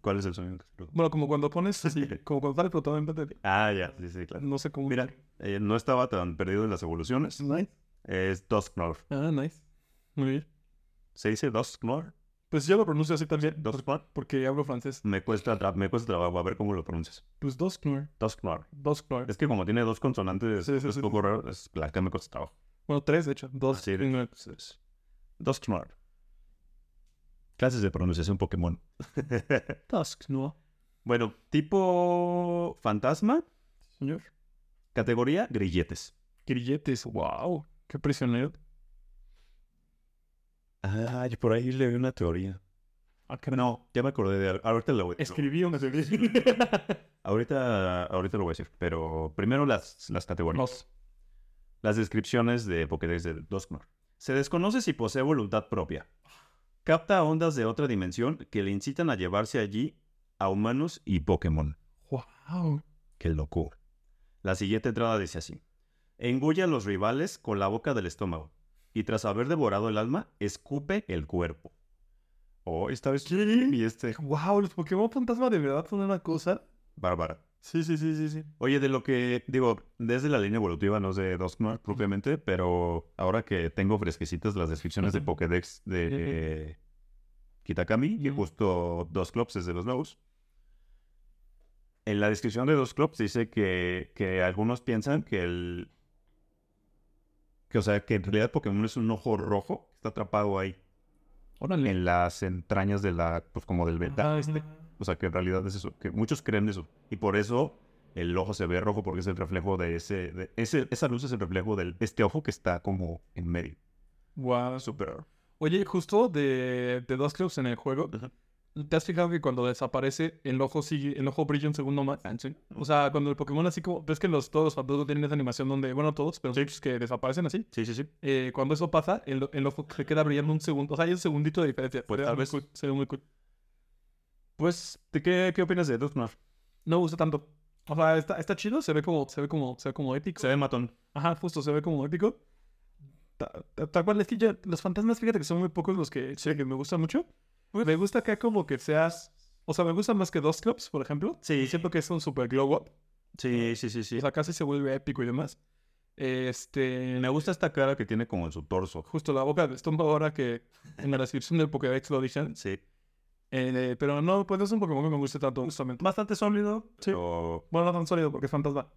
¿Cuál es el sonido? Bueno, como cuando pones así, como cuando sale flotando en vez de... Ah, ya, sí, sí, claro. No sé cómo... Mira, eh, no estaba tan perdido en las evoluciones. Nice. Es Dusknoir. Ah, nice. Muy bien. ¿Se dice Dusknoir? Pues yo lo pronuncio así también, Dusknoir. porque hablo francés. Me cuesta, me cuesta trabajo a ver cómo lo pronuncias. Pues Dusknoir. Dusknoir. Dusknoir. Es que como tiene dos consonantes, Sí, sí, es sí, poco raro. Es la que me cuesta trabajo. Bueno, tres, de hecho. Dos. Dusknoir. Clases de pronunciación Pokémon. Dusknoir. bueno, tipo fantasma, Señor. categoría grilletes. Grilletes. Wow. Qué prisionero. Ah, por ahí le vi una teoría. Ah. No, ya me acordé de algo. Ahorita lo voy Escribí una teoría. Ahorita, ahorita lo voy a decir. Pero primero las, las categorías. Dos. Las descripciones de Pokédex de Dusknoir. Se desconoce si posee voluntad propia. Capta ondas de otra dimensión que le incitan a llevarse allí a humanos y Pokémon. Wow. Qué loco. La siguiente entrada dice así. Engulle a los rivales con la boca del estómago. Y tras haber devorado el alma, escupe el cuerpo. Oh, esta vez... Y este... Wow, los Pokémon fantasma de verdad son una cosa. Bárbara. Sí, sí, sí, sí, sí. Oye, de lo que digo, desde la línea evolutiva, no sé Dusknoir propiamente, pero ahora que tengo fresquecitas las descripciones de. Pokédex de eh, Kitakami, que Ujú. justo Dusclops es de los nuevos. En la descripción de Dusclops dice que, que algunos piensan que el. Que, o sea, que en realidad Pokémon es un ojo rojo que está atrapado ahí, Órale. en las entrañas de la. Pues como del beta. Ah, este. O sea, que en realidad es eso, que muchos creen eso. Y por eso el ojo se ve rojo porque es el reflejo de ese, de ese esa luz es el reflejo de este ojo que está como en medio. Wow. Raro. Oye, justo de, de dos clubs en el juego, ¿te has fijado que cuando desaparece el ojo sigue, el ojo brilla un segundo más? O sea, cuando el Pokémon así como, ves que los, todos los fantasmas tienen esa animación donde, bueno, todos, pero muchos que desaparecen así. Sí, sí, sí. Eh, cuando eso pasa, el, el ojo se queda brillando un segundo. O sea, hay un segundito de diferencia. Pues, tal muy vez. cool, se ve muy cool. Pues, ¿de qué, qué opinas de Dusknoir? No me gusta tanto. O sea, está, está chido, se ve como, se ve como, se ve como épico. Se ve matón. Ajá, justo, se ve como épico. Ta- ta- Tal cual, es que ya, los fantasmas, fíjate que son muy pocos los que, sí, que me gustan mucho. Me gusta que como que seas... O sea, me gusta más que dos clubs, por ejemplo. Sí. Siento que es un super glow up. Sí, sí, sí, sí. O sea, casi se vuelve épico y demás. Este... Me gusta esta cara que tiene como en su torso. Justo la boca de estómago ahora que en la descripción del Pokédex lo dicen. Sí. Eh, pero no, pues no es un Pokémon que me guste tanto, justamente. Bastante sólido. Sí. pero- Bueno, no tan sólido porque es fantasma.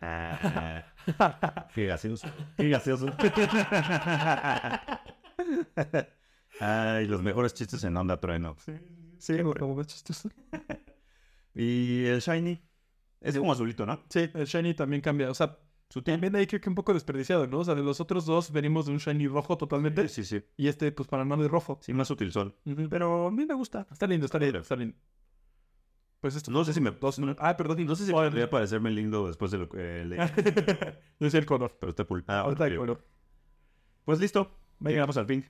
Ah, qué gaseoso. Qué gaseoso. Ay, los mejores chistes en Onda Trueno. Sí, sí, sí. como ves chistoso. Y el Shiny. Es como azulito, ¿no? Sí, el Shiny también cambia. O sea, Su también ahí creo que un poco desperdiciado, ¿no? O sea, de los otros dos venimos de un Shiny rojo totalmente. Sí, sí. Y este, pues para nada de rojo. Sí, más sutil sol. Pero a mí me gusta. Está lindo, está lindo, está lindo. Pues esto. No sé si me... Dos, ah, perdón. No sé si podría parecerme lindo después de lo que leí. no sé el color. Pero está cool. Ah, Ahorita el color. Pues listo. Venga. Llegamos al fin.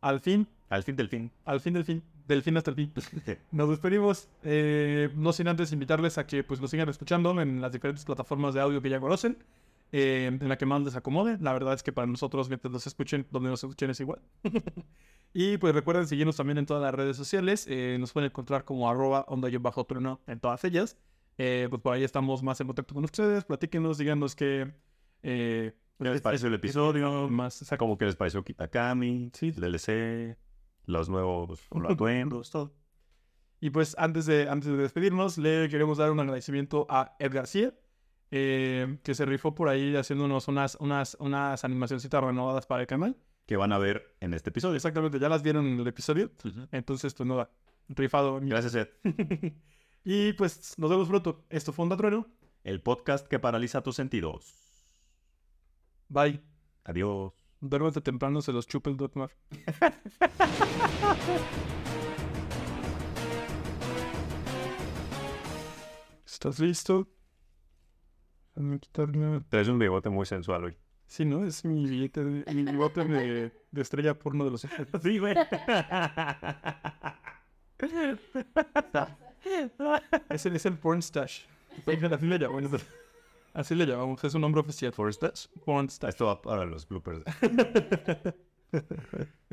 Al fin, Al fin del fin. al fin del fin. Del fin hasta el fin. Nos despedimos. eh, no sin antes invitarles a que pues, nos sigan escuchando en las diferentes plataformas de audio que ya conocen. eh, en la que más les acomode. La verdad es que para nosotros, mientras nos escuchen, donde nos escuchen es igual. y pues recuerden seguirnos también en todas las redes sociales. eh, nos pueden encontrar como arroba onda y bajo trueno en todas ellas. Eh, pues por ahí estamos más en contacto con ustedes. Platíquenos, díganos que... ¿Qué les pareció el episodio? más exacto. Como que les pareció Kitakami, Sí. DLC, los nuevos los atuendos, todo. Y pues antes de, antes de despedirnos, le queremos dar un agradecimiento a Ed García, eh, que se rifó por ahí haciéndonos unas, unas, unas animacioncitas renovadas para el canal. Que van a ver en este episodio. Exactamente, ya las vieron en el episodio. Entonces, pues nada, rifado. Gracias, Ed. y pues nos vemos pronto. Esto fue Onda Trueno. El podcast que paraliza tus sentidos. Bye. Adiós. Duérmete temprano, se los chupa el Dotmar. ¿Estás listo? Déjame quitarme... Traes un bigote muy sensual hoy. Sí, ¿no? Es mi billete de, mi bigote de, de estrella porno de los Sí, güey. Es el, es el porn stash. Así le llaman. Así le llamamos, es un nombre oficial. Star. Esto va para los bloopers.